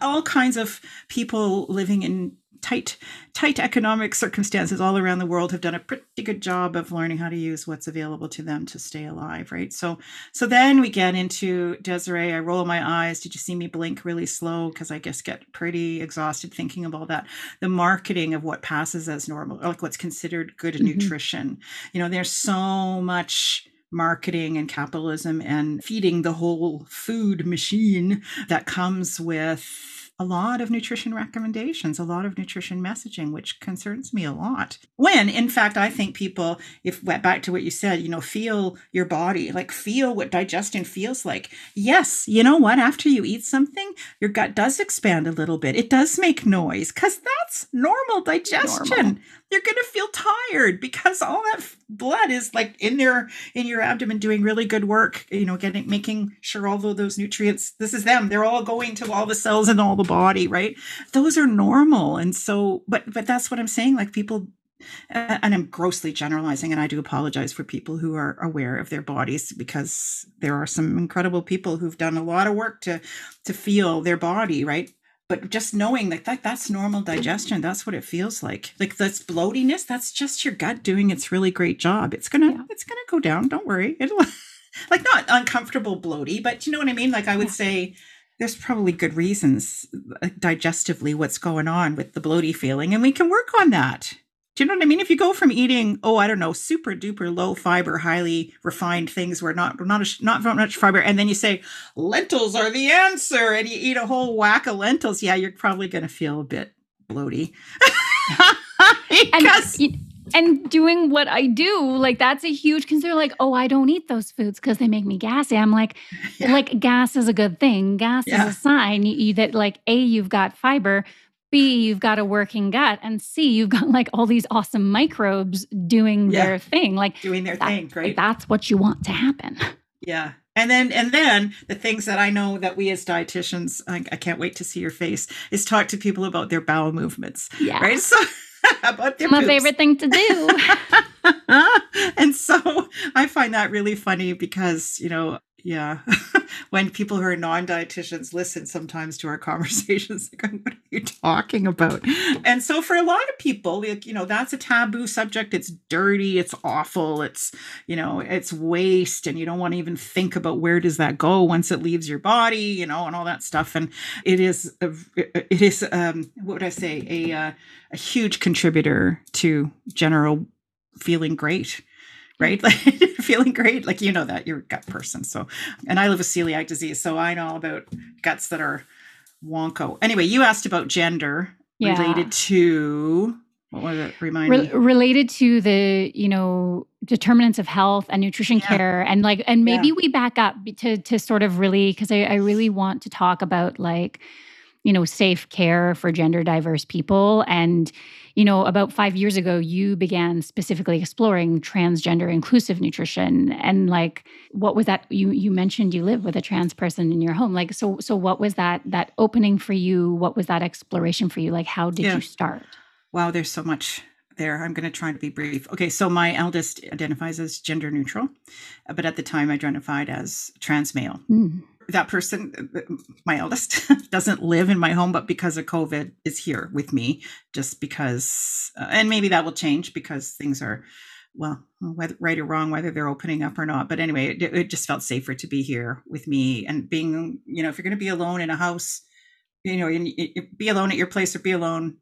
All kinds of people living in tight tight economic circumstances all around the world have done a pretty good job of learning how to use what's available to them to stay alive right? So so then we get into desiree. I roll my eyes. Did you see me blink really slow? Because i guess get pretty exhausted thinking of all that. The marketing of what passes as normal like what's considered good mm-hmm. nutrition. You know there's so much marketing and capitalism and feeding the whole food machine that comes with a lot of nutrition recommendations, a lot of nutrition messaging, which concerns me a lot. When, in fact, I think people, if back to what you said, you know, feel your body, like feel what digestion feels like. Yes, you know what? After you eat something, your gut does expand a little bit. It does make noise because that's normal digestion. Normal you're going to feel tired because all that blood is like in there in your abdomen doing really good work you know getting making sure all of those nutrients this is them they're all going to all the cells in all the body right those are normal and so but but that's what i'm saying like people and I'm grossly generalizing, and I do apologize for people who are aware of their bodies because there are some incredible people who've done a lot of work to to feel their body, right? But just knowing that, that that's normal digestion. That's what it feels like. Like that's bloatiness that's just your gut doing its really great job. It's gonna yeah. it's gonna go down. Don't worry. It'll like not uncomfortable bloaty but you know what i mean? Like i would yeah. say there's probably good reasons uh, digestively what's going on with the bloaty feeling and we can work on that do you know what I mean? If you go from eating, oh, I don't know, super duper low fiber, highly refined things where not not a, not much fiber, and then you say lentils are the answer, and you eat a whole whack of lentils, yeah, you're probably going to feel a bit bloaty. because, and, and doing what I do, like that's a huge concern. Like, oh, I don't eat those foods because they make me gassy. I'm like, yeah. like gas is a good thing. Gas yeah. is a sign you, that like a you've got fiber, B, you've got a working gut, and C, you've got like all these awesome microbes doing yeah. their thing, like doing their that, thing, right? Like, that's what you want to happen. Yeah. And then, and then the things that I know that we as dietitians, I, I can't wait to see your face, is talk to people about their bowel movements. Yeah. Right. So about their my poops. favorite thing to do. and so I find that really funny because, you know, yeah when people who are non-dietitians listen sometimes to our conversations like what are you talking about? And so for a lot of people like you know that's a taboo subject. It's dirty it's awful it's you know it's waste and you don't want to even think about where does that go once it leaves your body you know and all that stuff. And it is a, it is um what would i say? A uh, a huge contributor to general feeling great right? Like feeling great. Like you know that you're a gut person. So and I live with celiac disease, so I know all about guts that are wonko. Anyway, you asked about gender yeah. related to what was it? Remind Re- me. Related to the, you know, determinants of health and nutrition yeah. care. And like, and maybe yeah. we back up to to sort of really because I, I really want to talk about like, you know, safe care for gender diverse people and you know, about five years ago, you began specifically exploring transgender inclusive nutrition. And like, what was that? You you mentioned you live with a trans person in your home. Like, so so what was that that opening for you? What was that exploration for you? Like, how did yeah. you start? Wow, there's so much there. I'm going to try to be brief. Okay, so my eldest identifies as gender neutral, but at the time identified as trans male. Mm that person, my eldest, doesn't live in my home, but because of COVID, is here with me. Just because, uh, and maybe that will change because things are, well, whether, right or wrong, whether they're opening up or not. But anyway, it, it just felt safer to be here with me and being, you know, if you're going to be alone in a house, you know, you, you, be alone at your place or be alone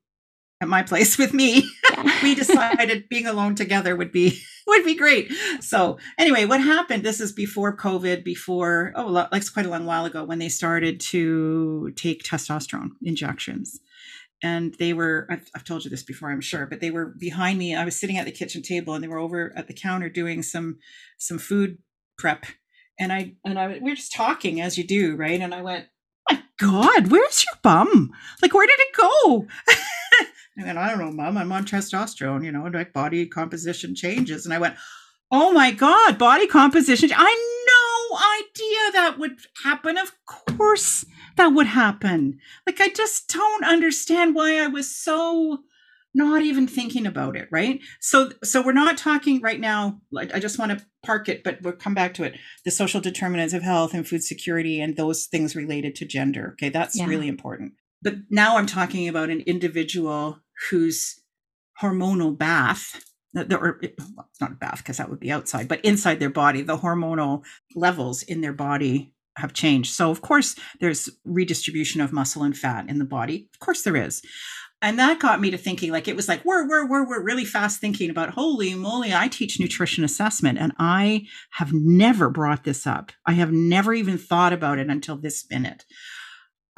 at my place with me. we decided being alone together would be would be great. So anyway, what happened? This is before COVID, before oh, like quite a long while ago when they started to take testosterone injections. And they were, I've, I've told you this before, I'm sure, but they were behind me. I was sitting at the kitchen table and they were over at the counter doing some, some food prep. And I, and I, we are just talking as you do, right? And I went, my God, where's your bum? Like, where did it go? And I don't know, mom, I'm on testosterone, you know, and like body composition changes. And I went, oh my God, body composition. I no idea that would happen. Of course that would happen. Like, I just don't understand why I was so not even thinking about it right so so we're not talking right now like i just want to park it but we'll come back to it the social determinants of health and food security and those things related to gender okay that's yeah. really important but now i'm talking about an individual whose hormonal bath or well, not a bath because that would be outside but inside their body the hormonal levels in their body have changed. So of course there's redistribution of muscle and fat in the body. Of course there is. And that got me to thinking like it was like we're we're we're, we're really fast thinking about holy moly i teach nutrition assessment and i have never brought this up. I have never even thought about it until this minute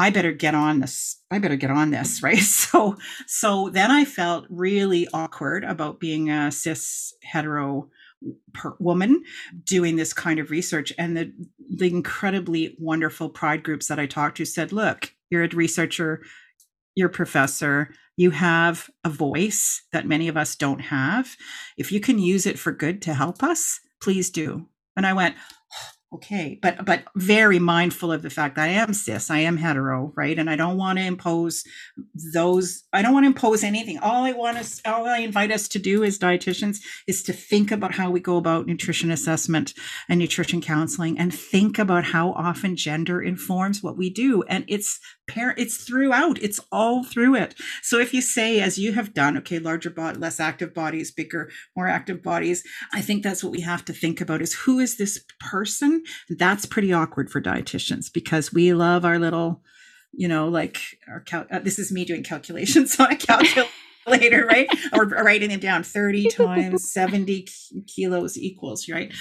I better get on this. I better get on this, right? So, so then I felt really awkward about being a cis hetero woman doing this kind of research and the the incredibly wonderful pride groups that I talked to said look you're a researcher you're a professor you have a voice that many of us don't have if you can use it for good to help us please do and I went okay but but very mindful of the fact that i am cis i am hetero right? And i don't want to impose those i don't want to impose anything. All i want us all i invite us to do as dietitians is to think about how we go about nutrition assessment and nutrition counseling and think about how often gender informs what we do. And it's parent it's throughout it's all through it. So if you say as you have done okay larger body less active bodies bigger more active bodies i think that's what we have to think about is who is this person that's pretty awkward for dietitians because we love our little you know like our cal- uh, this is me doing calculations on a calculator right or writing it down 30 times 70 kilos equals right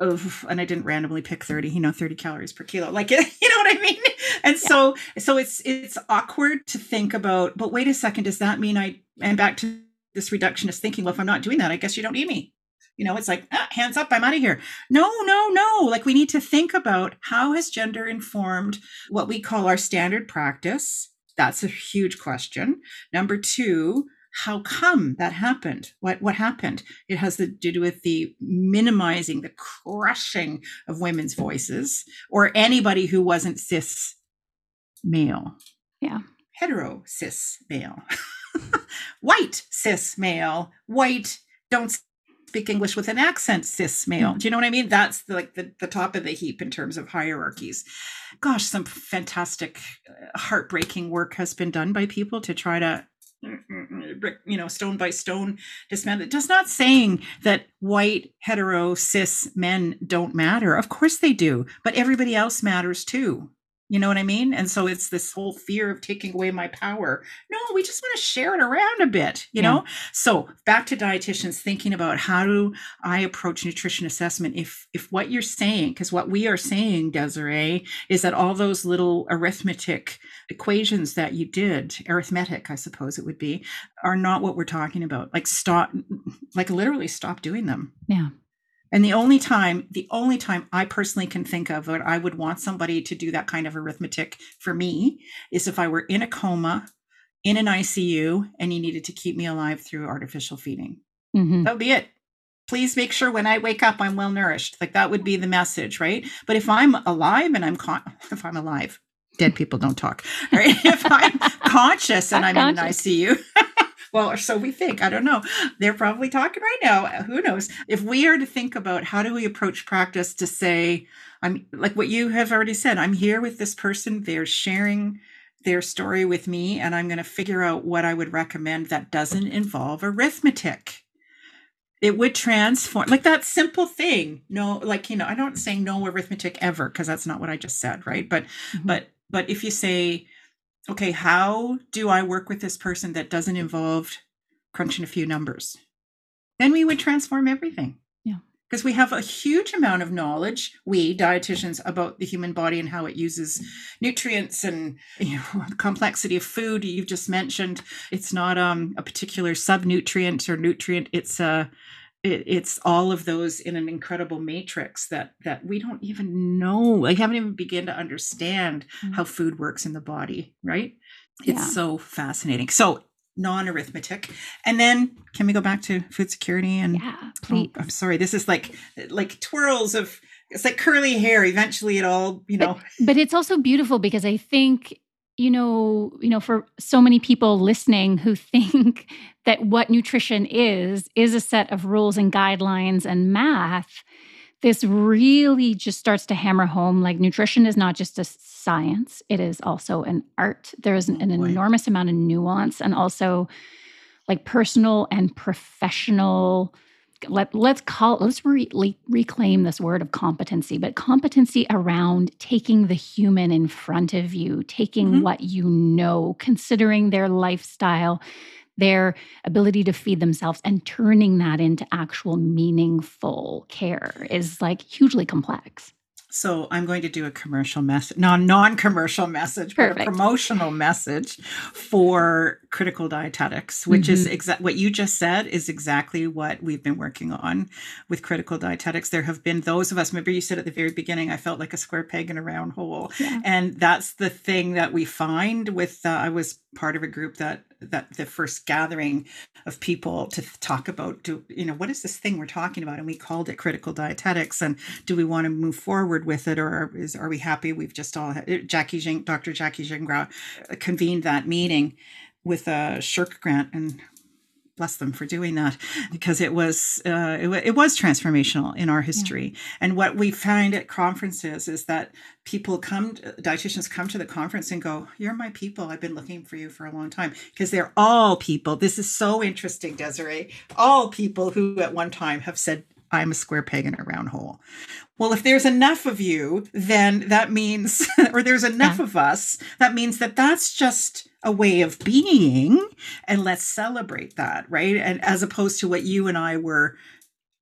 of and I didn't randomly pick 30, you know, 30 calories per kilo. Like you know what I mean? And yeah. so so it's it's awkward to think about, but wait a second, does that mean I am back to this reductionist thinking, well, if I'm not doing that, I guess you don't need me. You know, it's like, ah, hands up, I'm out of here. No, no, no. Like we need to think about how has gender informed what we call our standard practice? That's a huge question. Number two, how come that happened what what happened it has to do with the minimizing the crushing of women's voices or anybody who wasn't cis male yeah hetero cis male white cis male white don't speak english with an accent cis male mm-hmm. do you know what i mean that's the, like the, the top of the heap in terms of hierarchies gosh some fantastic uh, heartbreaking work has been done by people to try to you know, stone by stone dismantle. It does not saying that white hetero cis men don't matter. Of course they do, but everybody else matters too. You know what I mean? And so it's this whole fear of taking away my power. No, we just want to share it around a bit, you yeah. know? So back to dietitians thinking about how do I approach nutrition assessment if if what you're saying, because what we are saying, Desiree, is that all those little arithmetic equations that you did, arithmetic, I suppose it would be, are not what we're talking about. Like stop like literally stop doing them. Yeah. And the only time, the only time I personally can think of that I would want somebody to do that kind of arithmetic for me is if I were in a coma, in an ICU, and you needed to keep me alive through artificial feeding. Mm-hmm. That would be it. Please make sure when I wake up, I'm well nourished. Like that would be the message, right? But if I'm alive and I'm con- if I'm alive, dead people don't talk. Right? if I'm conscious and I'm, I'm in an ICU. Well, or so we think. I don't know. They're probably talking right now. Who knows? If we are to think about how do we approach practice to say, I'm like what you have already said, I'm here with this person, they're sharing their story with me, and I'm going to figure out what I would recommend that doesn't involve arithmetic. It would transform, like that simple thing. No, like, you know, i don't say no arithmetic ever, because that's not what I just said, right? But, mm-hmm. but, but if you say, okay, how do I work with this person that doesn't involve crunching a few numbers? Then we would transform everything. Yeah. Because we have a huge amount of knowledge, we dietitians, about the human body and how it uses nutrients and you know, complexity of food. You've just mentioned it's not um, a particular subnutrient or nutrient. It's a it, it's all of those in an incredible matrix that that we don't even know. I haven't even begun to understand mm-hmm. how food works in the body. Right? It's yeah. so fascinating. So non-arithmetic and then can we go back to food security and yeah please. Oh, i'm sorry this is like like twirls of it's like curly hair eventually it all you know but, but it's also beautiful because i think you know, you know, for so many people listening who think that what nutrition is is a set of rules and guidelines and math, this really just starts to hammer home like nutrition is not just a science, it is also an art. There is an, an enormous amount of nuance and also like personal and professional let, let's call let's re, reclaim this word of competency but competency around taking the human in front of you taking mm-hmm. what you know considering their lifestyle their ability to feed themselves and turning that into actual meaningful care is like hugely complex So I'm going to do a commercial message, non non-commercial message, but a promotional message for critical dietetics, which is Mhm. exact what you just said is exactly what we've been working on with critical dietetics. There have been those of us, remember you said at the very beginning, I felt like a square peg in a round hole. Yeah. And that's the thing that we find with uh, I was part of a group that that the first gathering of people to talk about do you know what is this thing we're talking about and we called it critical dietetics and do we want to move forward with it or is are we happy we've just all had, Jackie Jing, Dr. Jacqui Gingras convened that meeting with a SSHRC grant and bless them for doing that because it was uh, it, it was transformational in our history. And what we find at conferences is that people come dietitians come to the conference and go you're my people. I've been looking for you for a long time. Because they're all people. This is so interesting desiree. All people who at one time have said i'm a square peg in a round hole. Well if there's enough of you then that means or there's enough Yeah. of us that means that that's just a way of being and let's celebrate that right? And as opposed to what you and i were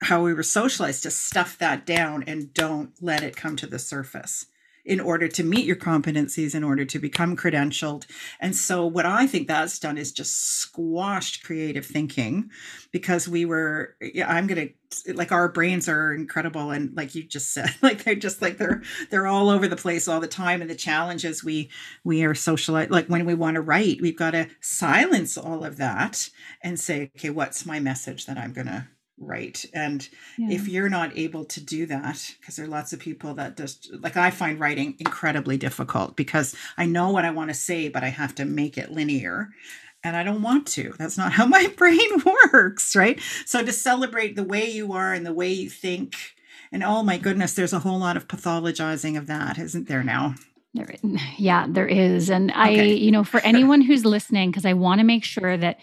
how we were socialized to stuff that down and don't let it come to the surface in order to meet your competencies in order to become credentialed. And so what i think that's done is just squashed creative thinking because we were yeah i'm gonna like our brains are incredible and like you just said like they're just like they're they're all over the place all the time and the challenges we we are socialized like when we want to write we've got to silence all of that and say okay what's my message that i'm gonna write? And if you're not able to do that because there are lots of people that just like i find writing incredibly difficult because i know what i want to say but i have to make it linear and i don't want to that's not how my brain works right so to celebrate the way you are and the way you think and oh my goodness there's a whole lot of pathologizing of that isn't there now There, yeah, there is. And I, Okay. you know, for anyone who's listening, because I want to make sure that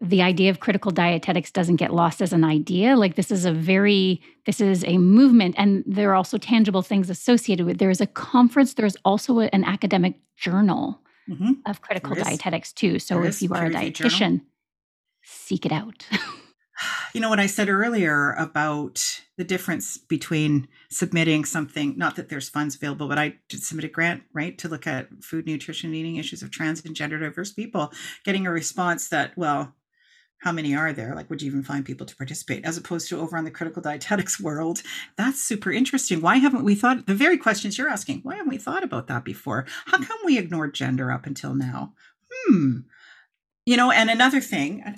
the idea of critical dietetics doesn't get lost as an idea. Like this is a very, this is a movement, and there are also tangible things associated with. There is a conference. There is also an academic journal Mhm. of critical dietetics too. So There if you are a journal. dietitian, seek it out. you know what I said earlier about the difference between submitting something, not that there's funds available, but I did submit a grant, right, to look at food, nutrition, eating issues of trans and gender diverse people, getting a response that, well, how many are there? Like, would you even find people to participate? As opposed to over on the critical dietetics world, that's super interesting. Why haven't we thought the very questions you're asking? Why haven't we thought about that before? How come we ignored gender up until now? Hmm. You know, and another thing, and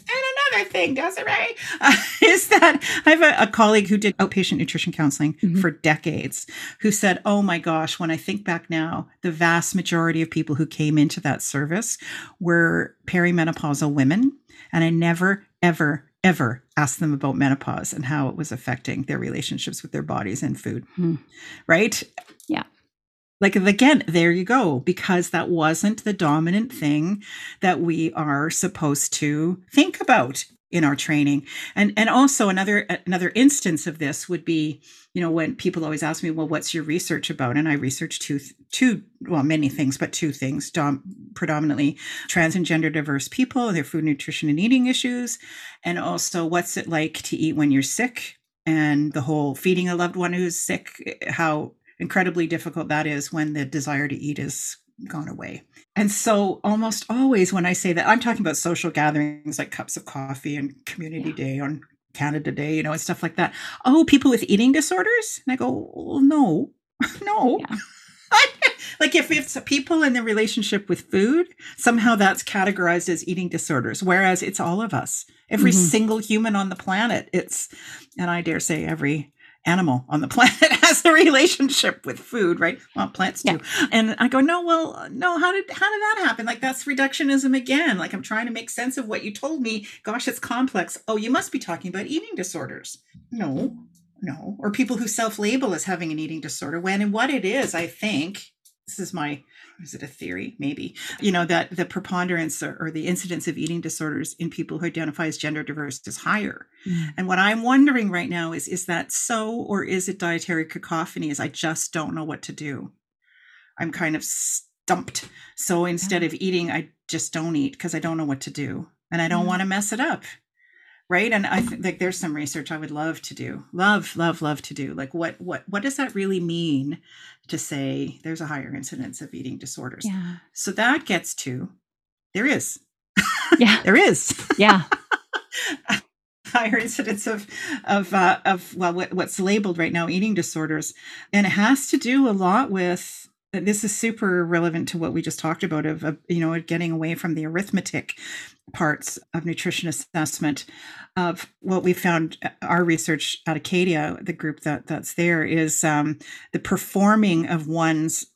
another thing, Desiree, uh, is that I have a, a colleague who did outpatient nutrition counseling Mhm. for decades who said, Oh my gosh, when I think back now, the vast majority of people who came into that service were perimenopausal women. And I never, ever, ever asked them about menopause and how it was affecting their relationships with their bodies and food. Hmm. Right? Yeah. Like again, there you go, because that wasn't the dominant thing that we are supposed to think about in our training. And and also another another instance of this would be, you know, when people always ask me, well, what's your research about? And I research two two well, many things, but two things, dom- predominantly trans and gender diverse people their food, nutrition, and eating issues, and also what's it like to eat when you're sick, and the whole feeding a loved one who's sick, eh, how incredibly difficult that is when the desire to eat is gone away. And so almost always when I say that I'm talking about social gatherings like cups of coffee and community Yeah. day on Canada Day, you know, and stuff like that. Oh, people with eating disorders? And I go, well, no, no. Yeah. like if it's people in the relationship with food, somehow that's categorized as eating disorders, whereas it's all of us. Every Mhm. single human on the planet. It's, and I dare say every animal on the planet has a relationship with food, right? Well, plants do. And I go, no, well, no, how did how did that happen? Like that's reductionism again. Like I'm trying to make sense of what you told me. Gosh, it's complex. Oh, you must be talking about eating disorders. No, no. Or people who self-label as having an eating disorder when and what it is, I think. This is my is it a theory? Maybe. You know, that the preponderance or, or the incidence of eating disorders in people who identify as gender diverse is higher. Mm. And what I'm wondering right now is is that so or is it dietary cacophony? Is I just don't know what to do. I'm kind of stumped. So instead of eating, I just don't eat because I don't know what to do. And I don't mm. Yeah. want to mess it up. Right and i think like there's some research i would love to do love love love to do like what what what does that really mean to say there's a higher incidence of eating disorders Yeah. so that gets to there is Yeah. there is Yeah. higher incidence of of uh, of well what, what's labeled right now eating disorders and it has to do a lot with this is super relevant to what we just talked about of, of you know getting away from the arithmetic parts of nutrition assessment of what we found uh, our research at acadia the group that that's there is um, the performing of one's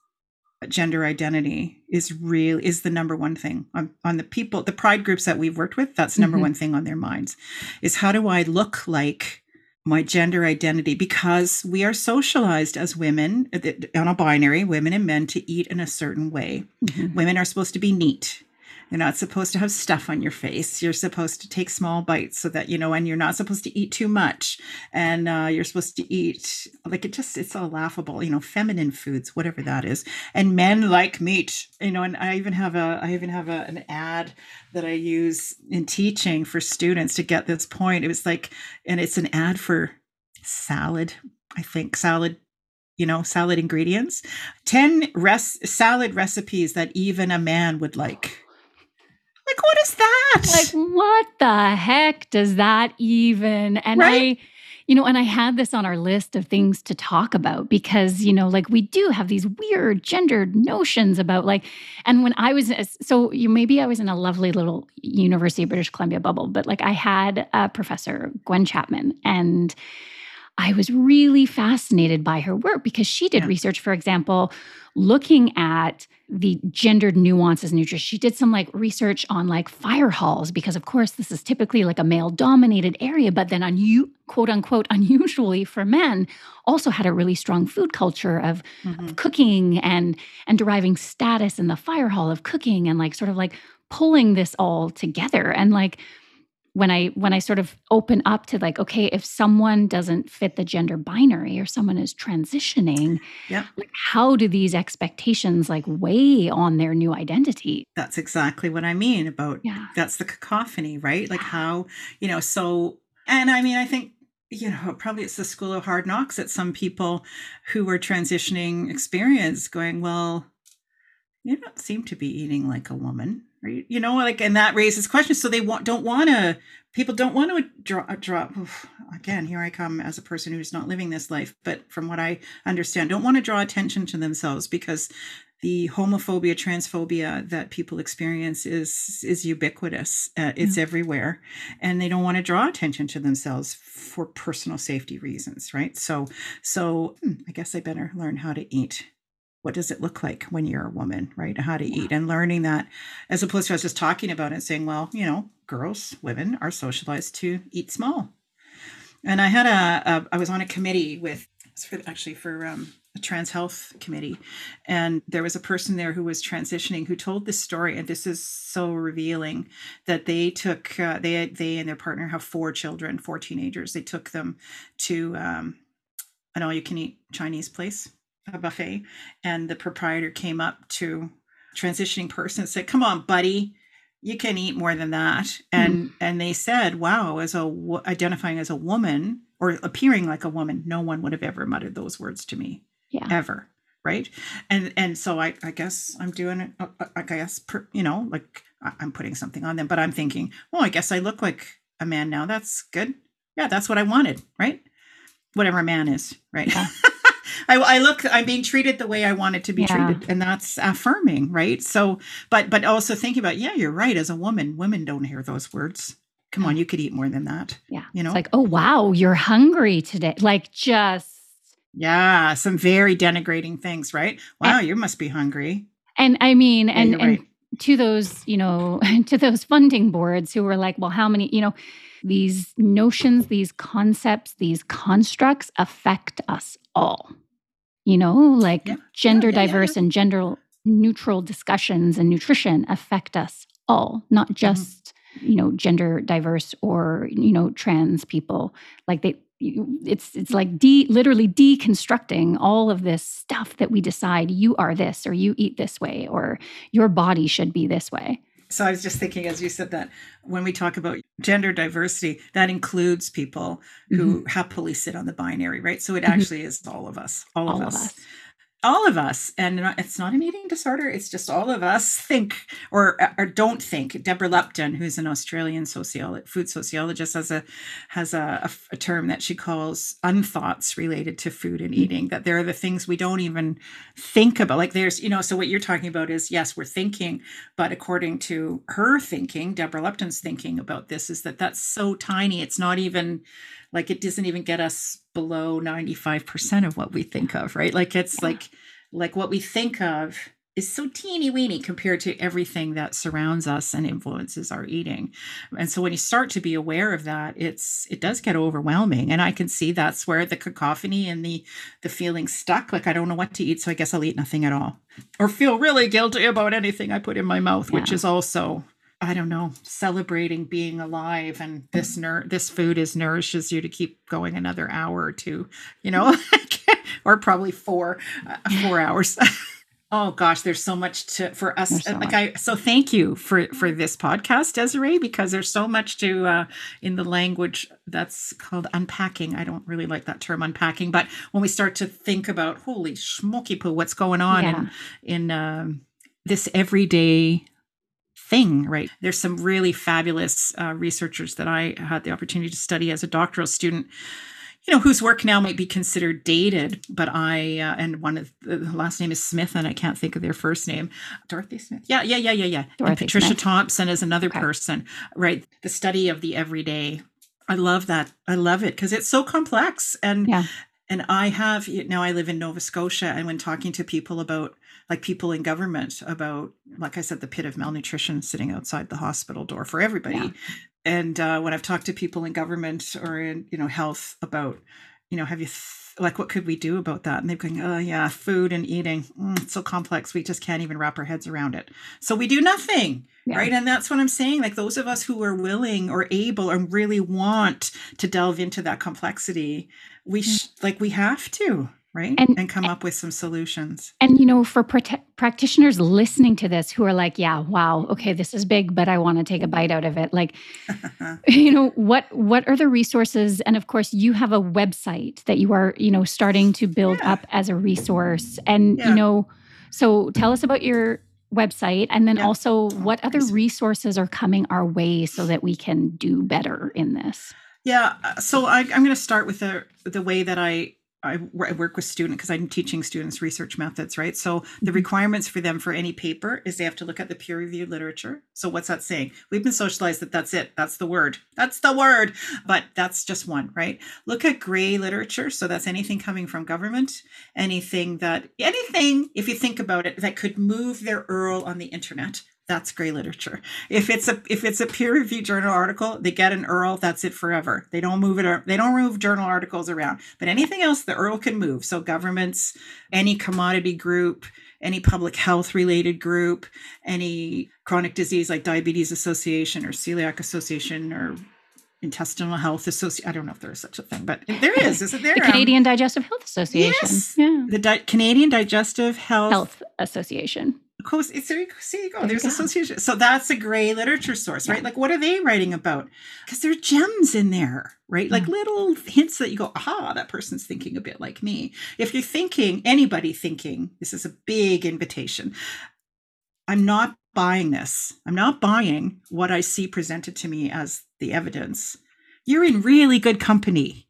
gender identity is real is the number one thing on, on the people the pride groups that we've worked with that's number Mhm. one thing on their minds is how do i look like my gender identity because we are socialized as women uh, on a binary women and men to eat in a certain way Mhm. women are supposed to be neat you're not supposed to have stuff on your face. You're supposed to take small bites so that you know and you're not supposed to eat too much. And uh, you're supposed to eat like it just it's all laughable you know feminine foods whatever that is. And men like meat you know and i even have a i even have a, an ad that i use in teaching for students to get this point. It was like and it's an ad for salad i think salad you know salad ingredients. 10 res- salad recipes that even a man would like like what is that like what the heck does that even and Right? i you know and i had this on our list of things to talk about because you know like we do have these weird gendered notions about like and when i was so you maybe i was in a lovely little university of british columbia bubble but like i had a professor gwen chapman and I was really fascinated by her work because she did Yeah. research, for example, looking at the gendered nuances in nutrition. She did some like research on like fire halls because, of course, this is typically like a male dominated area, but then on you quote unquote unusually for men also had a really strong food culture of Mhm. of cooking and and deriving status in the fire hall of cooking and like sort of like pulling this all together and like when i when i sort of open up to like okay if someone doesn't fit the gender binary or someone is transitioning Yeah. like how do these expectations like weigh on their new identity that's exactly what i mean about yeah that's the cacophony right like Yeah. how you know so and i mean i think you know probably it's the school of hard knocks that some people who are transitioning experience going well you don't seem to be eating like a woman right? You know like and that raises questions. So they want don't want to people don't want to draw drop oof, again here i come as a person who's not living this life but from what i understand don't want to draw attention to themselves because the homophobia transphobia that people experience is is ubiquitous uh, it's everywhere. And they don't want to draw attention to themselves for personal safety reasons right? So so hmm, i guess i better learn how to eat what does it look like when you're a woman right? How to eat and learning that as opposed to us just talking about it saying well you know girls women are socialized to eat small. And i had a, a i was on a committee with for actually for um, a trans health committee and there was a person there who was transitioning who told this story and this is so revealing that they took uh, they they and their partner have four children four teenagers. They took them to um, an all you can eat chinese place a buffet and the proprietor came up to transitioning person and said come on buddy you can eat more than that. And and they said wow as a identifying as a woman or appearing like a woman no one would have ever muttered those words to me yeah. ever right? And and so i i guess i'm doing it uh, uh, i guess per, you know like i'm putting something on them but i'm thinking oh i guess i look like a man now. That's good. Yeah that's what i wanted right? Whatever a man is right? Yeah. I, I look i'm being treated the way i wanted to be Yeah. treated and that's affirming right? So but but also thinking about yeah you're right as a woman women don't hear those words. Come on you could eat more than that yeah. you know? it's like oh wow you're hungry today like just yeah some very denigrating things right? Wow you must be hungry. And i mean Yeah, and and right. to those you know to those funding boards who were like well how many you know these notions these concepts these constructs affect us all you know like Yeah. gender Yeah, yeah, diverse and gender neutral discussions and nutrition affect us all not Mm-hmm. just you know gender diverse or you know trans people like they you- it's it's like de literally deconstructing all of this stuff that we decide you are this or you eat this way or your body should be this way so I was just thinking as you said that when we talk about gender diversity, that includes people who mm-hmm. happily sit on the binary, right? So it mm-hmm. actually is all of us, all, all of, us. of us all of us and it's not an eating disorder it's just all of us think or or don't think. Deborah lupton who's an australian sociolo- food sociologist has a has a, a, a, term that she calls unthoughts related to food and hmm. eating that there are the things we don't even think about. Like there's you know so what you're talking about is yes we're thinking but according to her thinking deborah lupton's thinking about this is that that's so tiny it's not even like it doesn't even get us below 95% of what we think of right like it's yeah. like like what we think of is so teeny weeny compared to everything that surrounds us and influences our eating. And so when you start to be aware of that, it's it does get overwhelming. And I can see that's where the cacophony and the the feeling stuck, like I don't know what to eat, so I guess I'll eat nothing at all. Or feel really guilty about anything I put in my mouth, yeah. which is also I don't know, celebrating being alive and this nur- this food is nourishes you to keep going another hour or two, you know, or probably four uh, four hours. oh gosh, there's so much to for us. So like much. I so thank you for for this podcast, Desiree, because there's so much to uh, in the language that's called unpacking. I don't really like that term unpacking, but when we start to think about holy smoky poo, what's going on yeah. in in um, this everyday thing, right? There's some really fabulous uh, researchers that I had the opportunity to study as a doctoral student. You know, whose work now might be considered dated, but I uh, and one of the last name is Smith, and I can't think of their first name. Dorothy Smith. Yeah, yeah, yeah, yeah, yeah. Dorothy and Patricia Smith. Thompson is another okay. person, right? The study of the everyday. I love that. I love it because it's so complex and yeah. and I have now I live in Nova Scotia, and when talking to people about like people in government about, like I said, the pit of malnutrition sitting outside the hospital door for everybody. Yeah. And uh, when I've talked to people in government or in you know health about, you know, have you th- like what could we do about that? And they're going, oh yeah, food and eating, mm, it's so complex. We just can't even wrap our heads around it. So we do nothing. Yeah. right and that's what i'm saying like those of us who are willing or able and really want to delve into that complexity we sh- like we have to right and, and come up with some solutions and you know for practitioners listening to this who are like yeah wow okay this is big but i want to take a bite out of it like you know what what are the resources and of course you have a website that you are you know starting to build yeah. up as a resource and yeah. you know so tell us about your website and then yeah. also what other resources are coming our way so that we can do better in this yeah uh, so I, am going to start with the the way that i I, work with students because I'm teaching students research methods, right? So the mm-hmm. requirements for them for any paper is they have to look at the peer reviewed literature. So what's that saying? We've been socialized that that's it. That's the word. That's the word. But that's just one, right? Look at gray literature. So that's anything coming from government, anything that, anything, if you think about it, that could move their URL on the internet that's gray literature. If it's a if it's a peer reviewed journal article, they get an URL. That's it forever. They don't move it. They don't move journal articles around. But anything else, the URL can move. So governments, any commodity group, any public health related group, any chronic disease like diabetes association or celiac association or intestinal health association. I don't know if there is such a thing, but there is, isn't there? the Canadian um, Digestive Health Association. Yes, yeah. the Di- Canadian Digestive Health Health Association there, see you go there there's association so that's a gray literature source right? Yeah. like what are they writing about? Because there are gems in there right? Like mm-hmm. little hints that you go aha that person's thinking a bit like me. If you're thinking anybody thinking this is a big invitation. I'm not buying this. I'm not buying what i see presented to me as the evidence. You're in really good company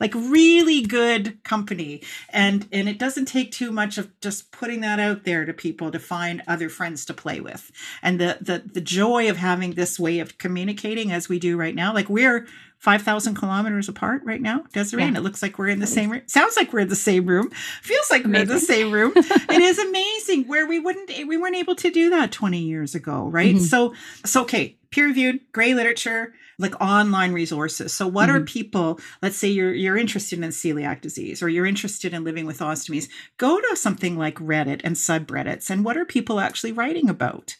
like really good company. And and it doesn't take too much of just putting that out there to people to find other friends to play with. And the the the joy of having this way of communicating as we do right now like we're 5000 kilometers apart right now desiree yeah. and it looks like we're in the same room. Sounds like we're in the same room. Feels like amazing. we're in the same room. It is amazing where we wouldn't we weren't able to do that 20 years ago right? Mm-hmm. so so okay peer reviewed gray literature like online resources. So what mm-hmm. are people, let's say you're you're interested in celiac disease or you're interested in living with ostomies, go to something like Reddit and subreddits and what are people actually writing about?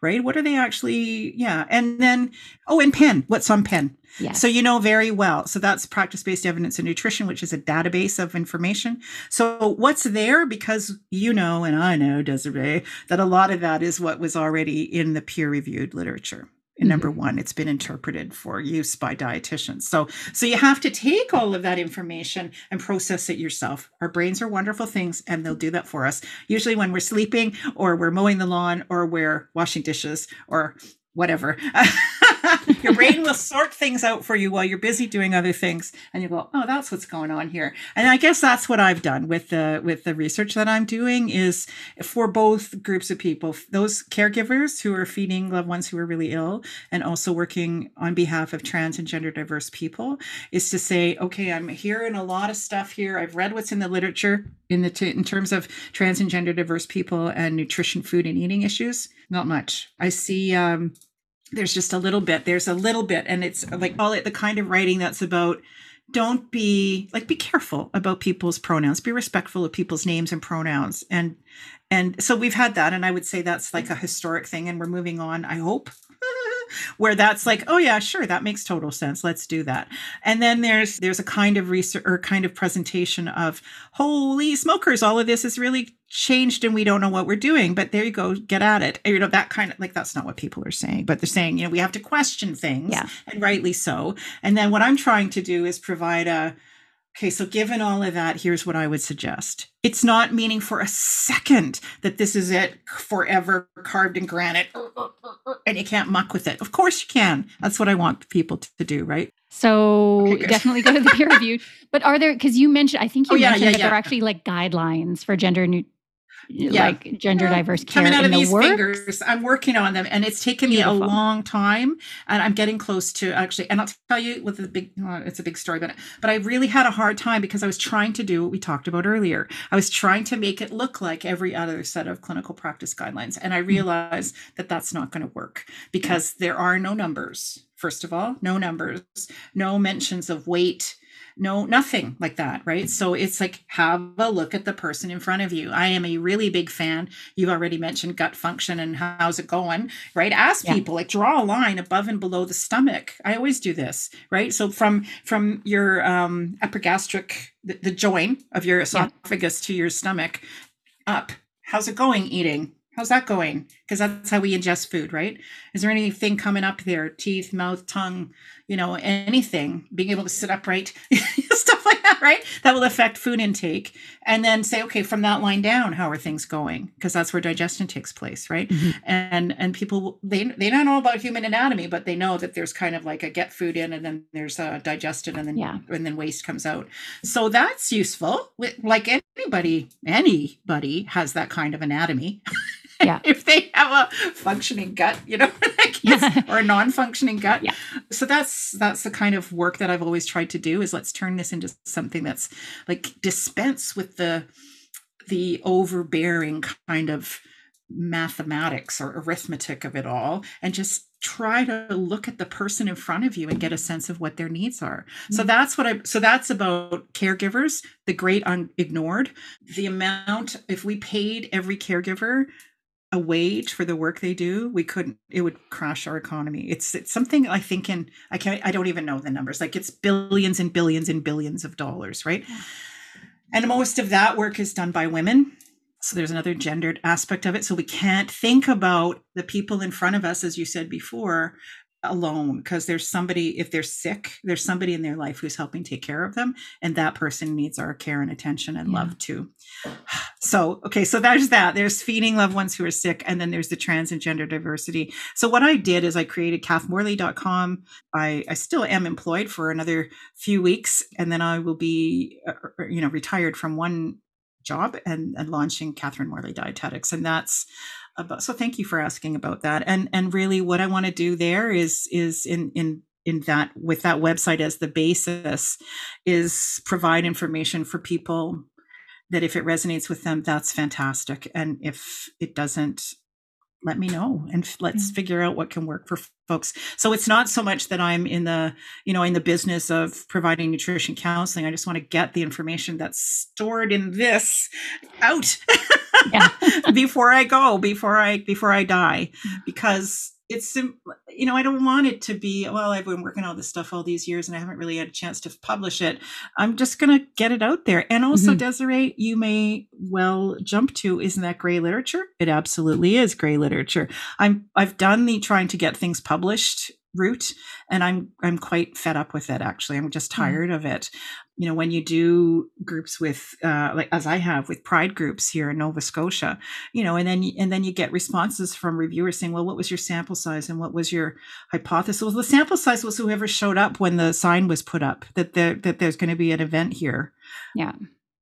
Right? What are they actually yeah, and then oh and PEN, what's on PEN? Yes. So you know very well. So that's practice based evidence in nutrition, which is a database of information. So what's there? Because you know, and I know, Desiree, that a lot of that is what was already in the peer reviewed literature. Mm-hmm. Number one, it's been interpreted for use by dietitians. So, so you have to take all of that information and process it yourself. Our brains are wonderful things, and they'll do that for us. Usually, when we're sleeping, or we're mowing the lawn, or we're washing dishes, or whatever. your brain will sort things out for you while you're busy doing other things and you go oh that's what's going on here. And i guess that's what i've done with the with the research that i'm doing is for both groups of people those caregivers who are feeding loved ones who are really ill and also working on behalf of trans and gender diverse people is to say okay i'm hearing a lot of stuff here. I've read what's in the literature in the t- in terms of trans and gender diverse people and nutrition food and eating issues. Not much. I see um there's just a little bit there's a little bit and it's like all the kind of writing that's about don't be like be careful about people's pronouns be respectful of people's names and pronouns and and so we've had that and i would say that's like a historic thing and we're moving on i hope where that's like, oh yeah, sure, that makes total sense. Let's do that. And then there's there's a kind of research or kind of presentation of holy smokers, all of this is really changed and we don't know what we're doing. But there you go, get at it. You know, that kind of like that's not what people are saying, but they're saying, you know, we have to question things. Yeah. And rightly so. And then what I'm trying to do is provide a Okay, so given all of that, here's what I would suggest. It's not meaning for a second that this is it forever carved in granite and you can't muck with it. Of course you can. That's what I want people to do, right? So okay, definitely go to the peer review. But are there, because you mentioned, I think you oh, yeah, mentioned yeah, that yeah. there are actually like guidelines for gender new yeah. like gender diverse care coming out of these fingers i'm working on them and it's taken Beautiful. me a long time and i'm getting close to actually and i'll tell you with the big uh, it's a big story but but i really had a hard time because i was trying to do what we talked about earlier i was trying to make it look like every other set of clinical practice guidelines and i mm-hmm. realized mm-hmm. that that's not going to work because there are no numbers first of all no numbers no mentions of weight no nothing like that right? So it's like have a look at the person in front of you. I am a really big fan. You've already mentioned gut function and how's it going right? Ask yeah. people like draw a line above and below the stomach. I always do this right? So from from your um epigastric the, the joint of your esophagus yeah. to your stomach up. How's it going eating How's that going? Because that's how we ingest food, right? Is there anything coming up there? Teeth, mouth, tongue, you know, anything, being able to sit upright, stuff like that, right? That will affect food intake. And then say, okay, from that line down, how are things going? Because that's where digestion takes place, right? Mm-hmm. And and people they they don't know about human anatomy, but they know that there's kind of like a get food in and then there's a digested and then yeah. and then waste comes out. So that's useful. Like anybody, anybody has that kind of anatomy. Yeah. if they have a functioning gut, you know, yeah. or a non-functioning gut. Yeah. So that's that's the kind of work that I've always tried to do is let's turn this into something that's like dispense with the the overbearing kind of mathematics or arithmetic of it all and just try to look at the person in front of you and get a sense of what their needs are. Mm-hmm. So that's what I so that's about caregivers, the great unignored. The amount if we paid every caregiver a wage for the work they do, we couldn't. It would crash our economy. It's it's something I think in I can't. I don't even know the numbers. Like it's billions and billions and billions of dollars, right? And most of that work is done by women. So there's another gendered aspect of it. So we can't think about the people in front of us, as you said before, alone because there's somebody if they're sick there's somebody in their life who's helping take care of them and that person needs our care and attention and yeah. love too so okay so there's that there's feeding loved ones who are sick and then there's the trans and gender diversity so what i did is i created kathmorley.com i i still am employed for another few weeks and then i will be uh, uh you know retired from one job and, and launching Catherine Morley Dietetics. And that's about so thank you for asking about that. And and really what i want to do there is is in in in that with that website as the basis is provide information for people that if it resonates with them that's fantastic. And if it doesn't let me know and let's yeah. figure out what can work for folks so it's not so much that i'm in the you know in the business of providing nutrition counseling i just want to get the information that's stored in this out before i go before i before i die mm. because it's you know i don't want it to be well i've been working on this stuff all these years and i haven't really had a chance to publish it i'm just going to get it out there and also mm-hmm. desiree you may well jump to isn't that gray literature it absolutely is gray literature i'm i've done the trying to get things published route and i'm i'm quite fed up with it actually i'm just mm-hmm. tired mm. of it you know when you do groups with uh, like as i have with pride groups here in nova scotia you know and then and then you get responses from reviewers saying well what was your sample size and what was your hypothesis well the sample size was whoever showed up when the sign was put up that there that there's going to be an event here yeah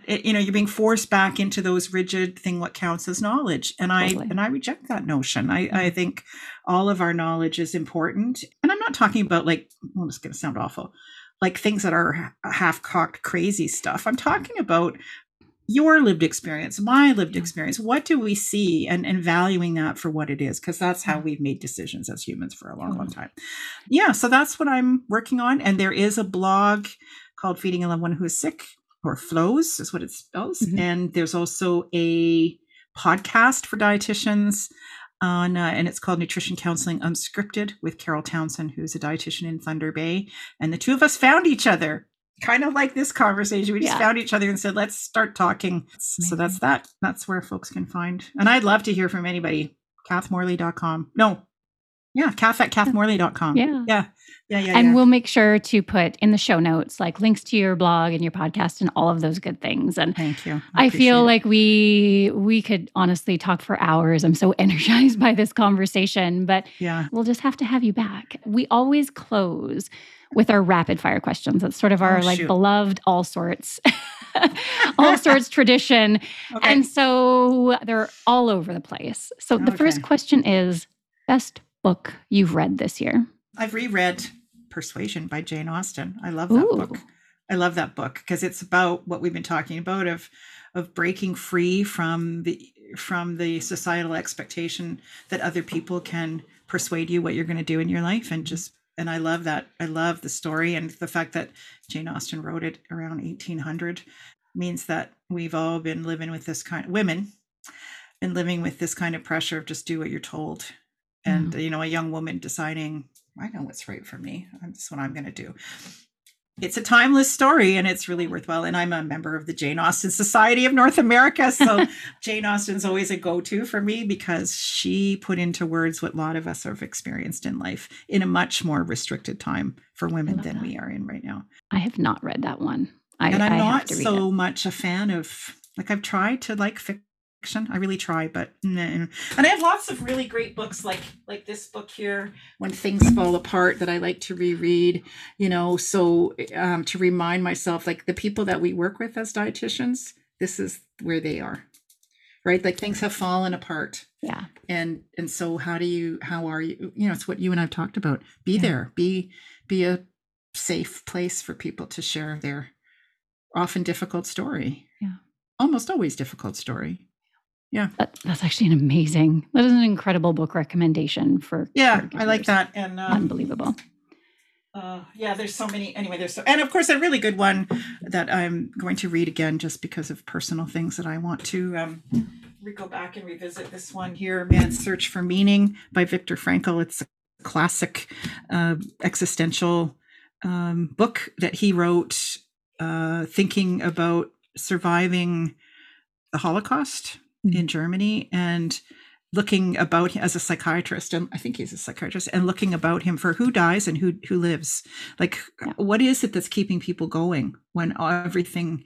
it, you know you're being forced back into those rigid thing what counts as knowledge and totally. i and i reject that notion i i mm-hmm. think all of our knowledge is important and i'm not talking about like well it's going to sound awful like things that are half cocked crazy stuff. I'm talking about your lived experience my lived experience. What do we see and, and valuing that for what it is? Because that's how we've made decisions as humans for a long long time. Yeah so that's what i'm working on and there is a blog called feeding a loved one who is sick or FLOWS is what it spells. Mm-hmm. And there's also a podcast for dietitians on, uh, and it's called Nutrition Counseling Unscripted with Carol Townsend, who's a dietitian in Thunder Bay. And the two of us found each other, kind of like this conversation. We just yeah. found each other and said, let's start talking. So that's that. That's where folks can find. And I'd love to hear from anybody. KathMorley.com. No, yeah, Kath at kathmorley.com. Yeah. Yeah. Yeah, yeah, and yeah. we'll make sure to put in the show notes like links to your blog and your podcast and all of those good things. And thank you. I, I feel it. like we we could honestly talk for hours. I'm so energized by this conversation, but yeah, we'll just have to have you back. We always close with our rapid fire questions. That's sort of our oh, like beloved all sorts. all sorts tradition. Okay. And so they're all over the place. So okay. the first question is best book you've read this year. I've reread Persuasion by Jane Austen. I love that Ooh. book. I love that book because it's about what we've been talking about of of breaking free from the from the societal expectation that other people can persuade you what you're going to do in your life and just and I love that. I love the story and the fact that Jane Austen wrote it around 1800 means that we've all been living with this kind of women been living with this kind of pressure of just do what you're told and mm. you know a young woman deciding I know what's right for me. That's what I'm going to do. It's a timeless story and it's really worthwhile. And I'm a member of the Jane Austen Society of North America. So Jane Austen's always a go to for me because she put into words what a lot of us have experienced in life in a much more restricted time for women than that. we are in right now. I have not read that one. I, and I'm I not so it. much a fan of, like, I've tried to like fic- I really try, but no. And I have lots of really great books like like this book here, When Things Fall Apart, that I like to reread. You know, so um, to remind myself, like the people that we work with as dietitians, this is where they are, right? Like things have fallen apart. Yeah. And and so how do you how are you? You know, it's what you and I've talked about. Be yeah. there. Be be a safe place for people to share their often difficult story. Yeah. Almost always difficult story yeah. That, that's actually an amazing that is an incredible book recommendation for yeah i like that and uh, unbelievable. Uh, yeah there's so many anyway there's so and of course a really good one that i'm going to read again just because of personal things that i want to um, go back and revisit. This one here man's search for meaning by viktor frankl. It's a classic uh, existential um, book that he wrote uh, thinking about surviving the holocaust mm-hmm. in Germany and looking about as a psychiatrist and I think he's a psychiatrist and looking about him for who dies and who who lives. Like yeah. what is it that's keeping people going when everything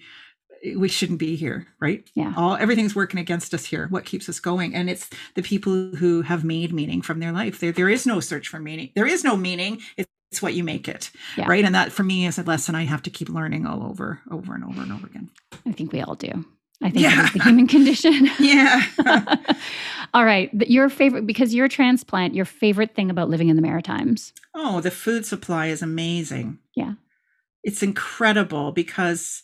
we shouldn't be here right? Yeah. All everything's working against us here. What keeps us going? And it's the people who have made meaning from their life. There there is no search for meaning. There is no meaning. It's it's what you make it yeah. right? And that for me is a lesson i have to keep learning all over over and over and over again. I think we all do I think yeah. the human condition. yeah. All right. Your favorite, because you're a transplant, your favorite thing about living in the Maritimes? Oh, the food supply is amazing. Yeah. It's incredible because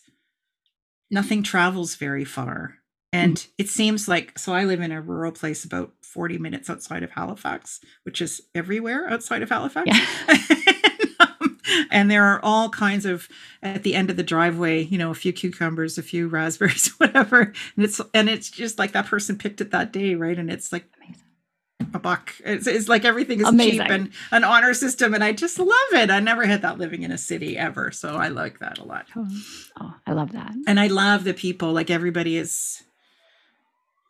nothing travels very far. And mm it seems like, so I live in a rural place about 40 minutes outside of Halifax, which is everywhere outside of Halifax. Yeah. and there are all kinds of at the end of the driveway you know a few cucumbers a few raspberries whatever and it's and it's just like that person picked it that day right and it's like amazing a buck. It's, it's like everything is Amazing. cheap and an honor system, and I just love it. I never had that living in a city ever, so I like that a lot. Oh, I love that. And I love the people. Like everybody is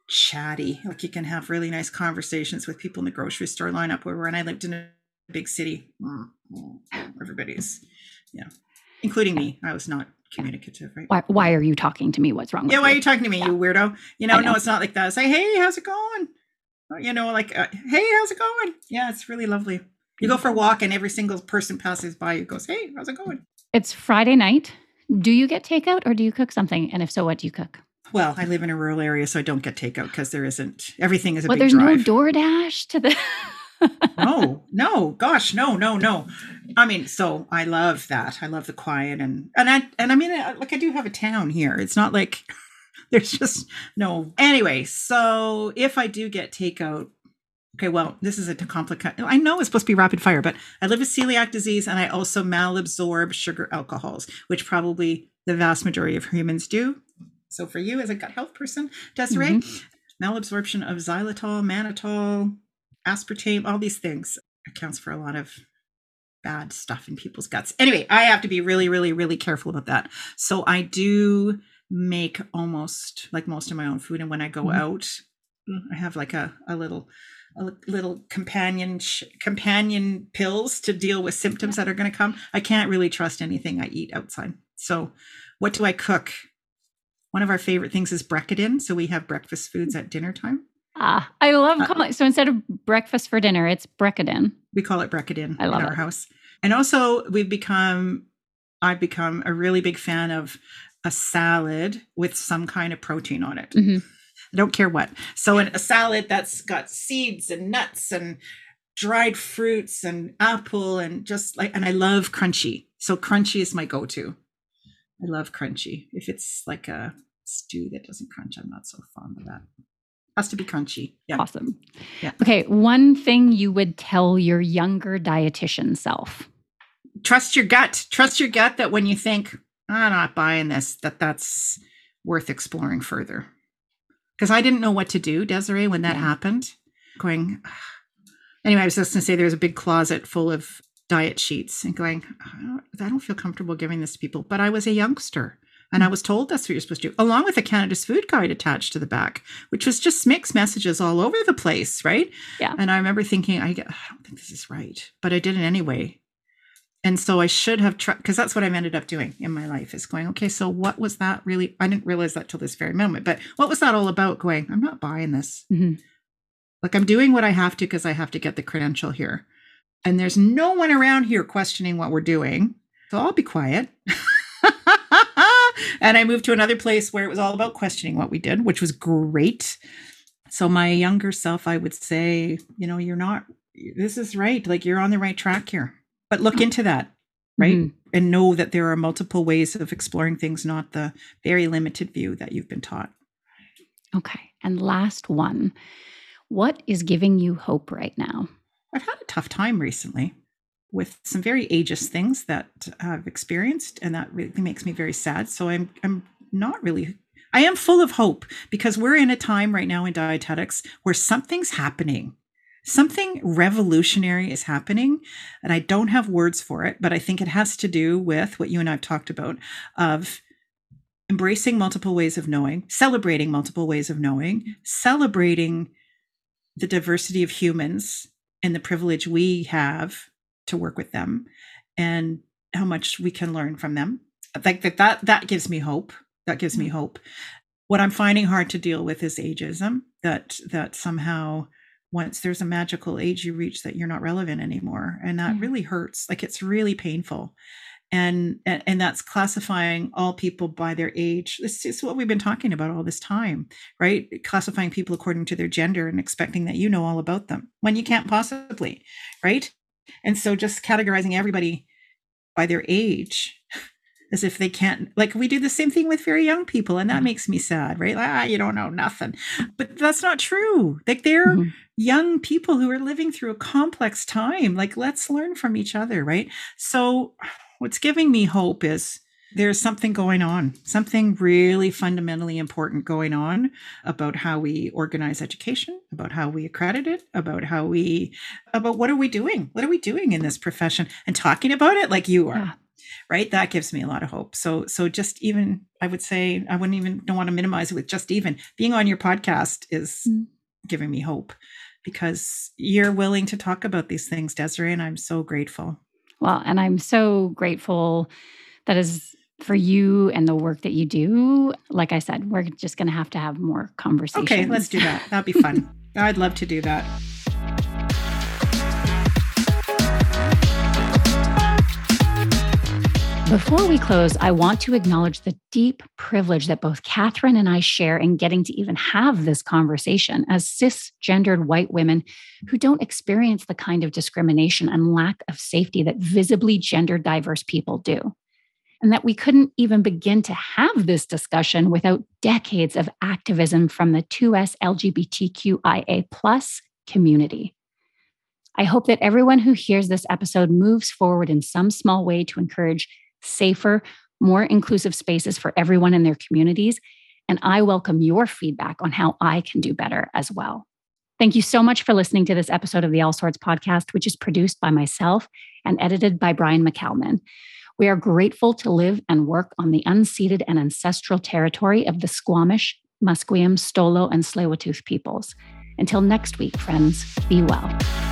chatty. Like you can have really nice conversations with people in the grocery store lineup. Where when I lived in a big city, mm, mm, everybody's yeah, including me. I was not communicative, right? Why, why are you talking to me? What's wrong with Yeah, why are you? talking to me, Yeah. you weirdo? You know, know. no, it's not like that. Say, hey, how's it going? Or, You know, like, uh, hey, how's it going? Yeah, it's really lovely. You go for a walk, and every single person passes by you goes, hey, how's it going? It's Friday night. Do you get takeout or do you cook something? And if so, what do you cook? Well, I live in a rural area, so I don't get takeout because there isn't. Everything is a Well, big there's drive. no DoorDash to the. no, no, gosh, no, no, no. I mean, so I love that. I love the quiet and and I and I mean, like I do have a town here. It's not like there's just no. Anyway, so if I do get takeout, okay, well, this is a complicated. I know it's supposed to be rapid fire, but I live with celiac disease and I also malabsorb sugar alcohols, which probably the vast majority of humans do. So for you, as a gut health person, Desiree, mm-hmm. malabsorption of xylitol, mannitol, aspartame, all these things accounts for a lot of bad stuff in people's guts. Anyway, I have to be really, really, really careful about that. So I do make almost like most of my own food, and when I go Mhm. out, I have like a a little a little companion sh- companion pills to deal with symptoms that are going to come. I can't really trust anything I eat outside. So, what do I cook? One of our favorite things is brecadin. So we have breakfast foods at dinner time. Ah, I love Uh, calling. So instead of breakfast for dinner, it's brecadin. We call it brecadin I love in our it. house. And also we've become I've become a really big fan of a salad with some kind of protein on it. Mhm. I don't care what. So in a salad that's got seeds and nuts and dried fruits and apple and just like and I love crunchy. So crunchy is my go-to. I love crunchy. If it's like a stew that doesn't crunch, I'm not so fond of that. Has to be crunchy. Yeah. Awesome. Yeah. Okay. One thing you would tell your younger dietitian self. trust your gut trust your gut that when you think i'm not buying this that that's worth exploring further because i didn't know what to do desiree when that Yeah. happened going anyway i was just going to say there was a big closet full of diet sheets and going I don't, I don't feel comfortable giving this to people but i was a youngster and i was told that's what you're supposed to do along with a canada's food guide attached to the back which was just mixed messages all over the place right Yeah. and i remember thinking i, I don't think this is right but i did it anyway and so I should have tried because that's what I've ended up doing in my life is going, okay, so what was that really? I didn't realize that till this very moment, but what was that all about? Going, I'm not buying this. Mhm. Like I'm doing what I have to because I have to get the credential here. And there's no one around here questioning what we're doing. So I'll be quiet. and I moved to another place where it was all about questioning what we did, which was great. So my younger self, I would say, you know, you're not, this is right. Like you're on the right track here. But look into that right? Mhm. And know that there are multiple ways of exploring things, not the very limited view that you've been taught. Okay. And last one. What is giving you hope right now? I've had a tough time recently with some very ageist things that I've experienced, and that really makes me very sad. So I'm I'm not really I am full of hope because we're in a time right now in dietetics where something's happening. Something revolutionary is happening, and I don't have words for it, but I think it has to do with what you and I've talked about of embracing multiple ways of knowing, celebrating multiple ways of knowing, celebrating the diversity of humans and the privilege we have to work with them and how much we can learn from them. I think that that, that gives me hope. That gives me mm-hmm. hope. What I'm finding hard to deal with is ageism, that that somehow once there's a magical age you reach that you're not relevant anymore. And that really hurts. Like it's really painful. And, and and that's classifying all people by their age. This is what we've been talking about all this time right? Classifying people according to their gender and expecting that you know all about them when you can't possibly, right? And so just categorizing everybody by their age as if they can't, like we do the same thing with very young people. And that Mhm. makes me sad, right? Ah, you don't know nothing. But that's not true. Like they're Mhm. young people who are living through a complex time. Like let's learn from each other, right? So what's giving me hope is there's something going on, something really fundamentally important going on about how we organize education, about how we accredit it, about how we, about what are we doing? What are we doing in this profession? And talking about it like you are. Yeah. Right. That gives me a lot of hope. So, so just even, I would say, I wouldn't even don't want to minimize it with just even being on your podcast is mm. giving me hope because you're willing to talk about these things, Desiree, and I'm so grateful. Well, and I'm so grateful that is for you and the work that you do. Like I said, we're just going to have to have more conversations. Okay, let's do that. That'd be fun. I'd love to do that. Before we close, I want to acknowledge the deep privilege that both Catherine and I share in getting to even have this conversation as cisgendered white women who don't experience the kind of discrimination and lack of safety that visibly gender diverse people do and that we couldn't even begin to have this discussion without decades of activism from the 2S LGBTQIA plus community. I hope that everyone who hears this episode moves forward in some small way to encourage safer, more inclusive spaces for everyone in their communities. And I welcome your feedback on how I can do better as well. Thank you so much for listening to this episode of the All Sorts podcast, which is produced by myself and edited by Brian McCalman. We are grateful to live and work on the unceded and ancestral territory of the Squamish, Musqueam, Stolo, and tsleil peoples. Until next week, friends, be well.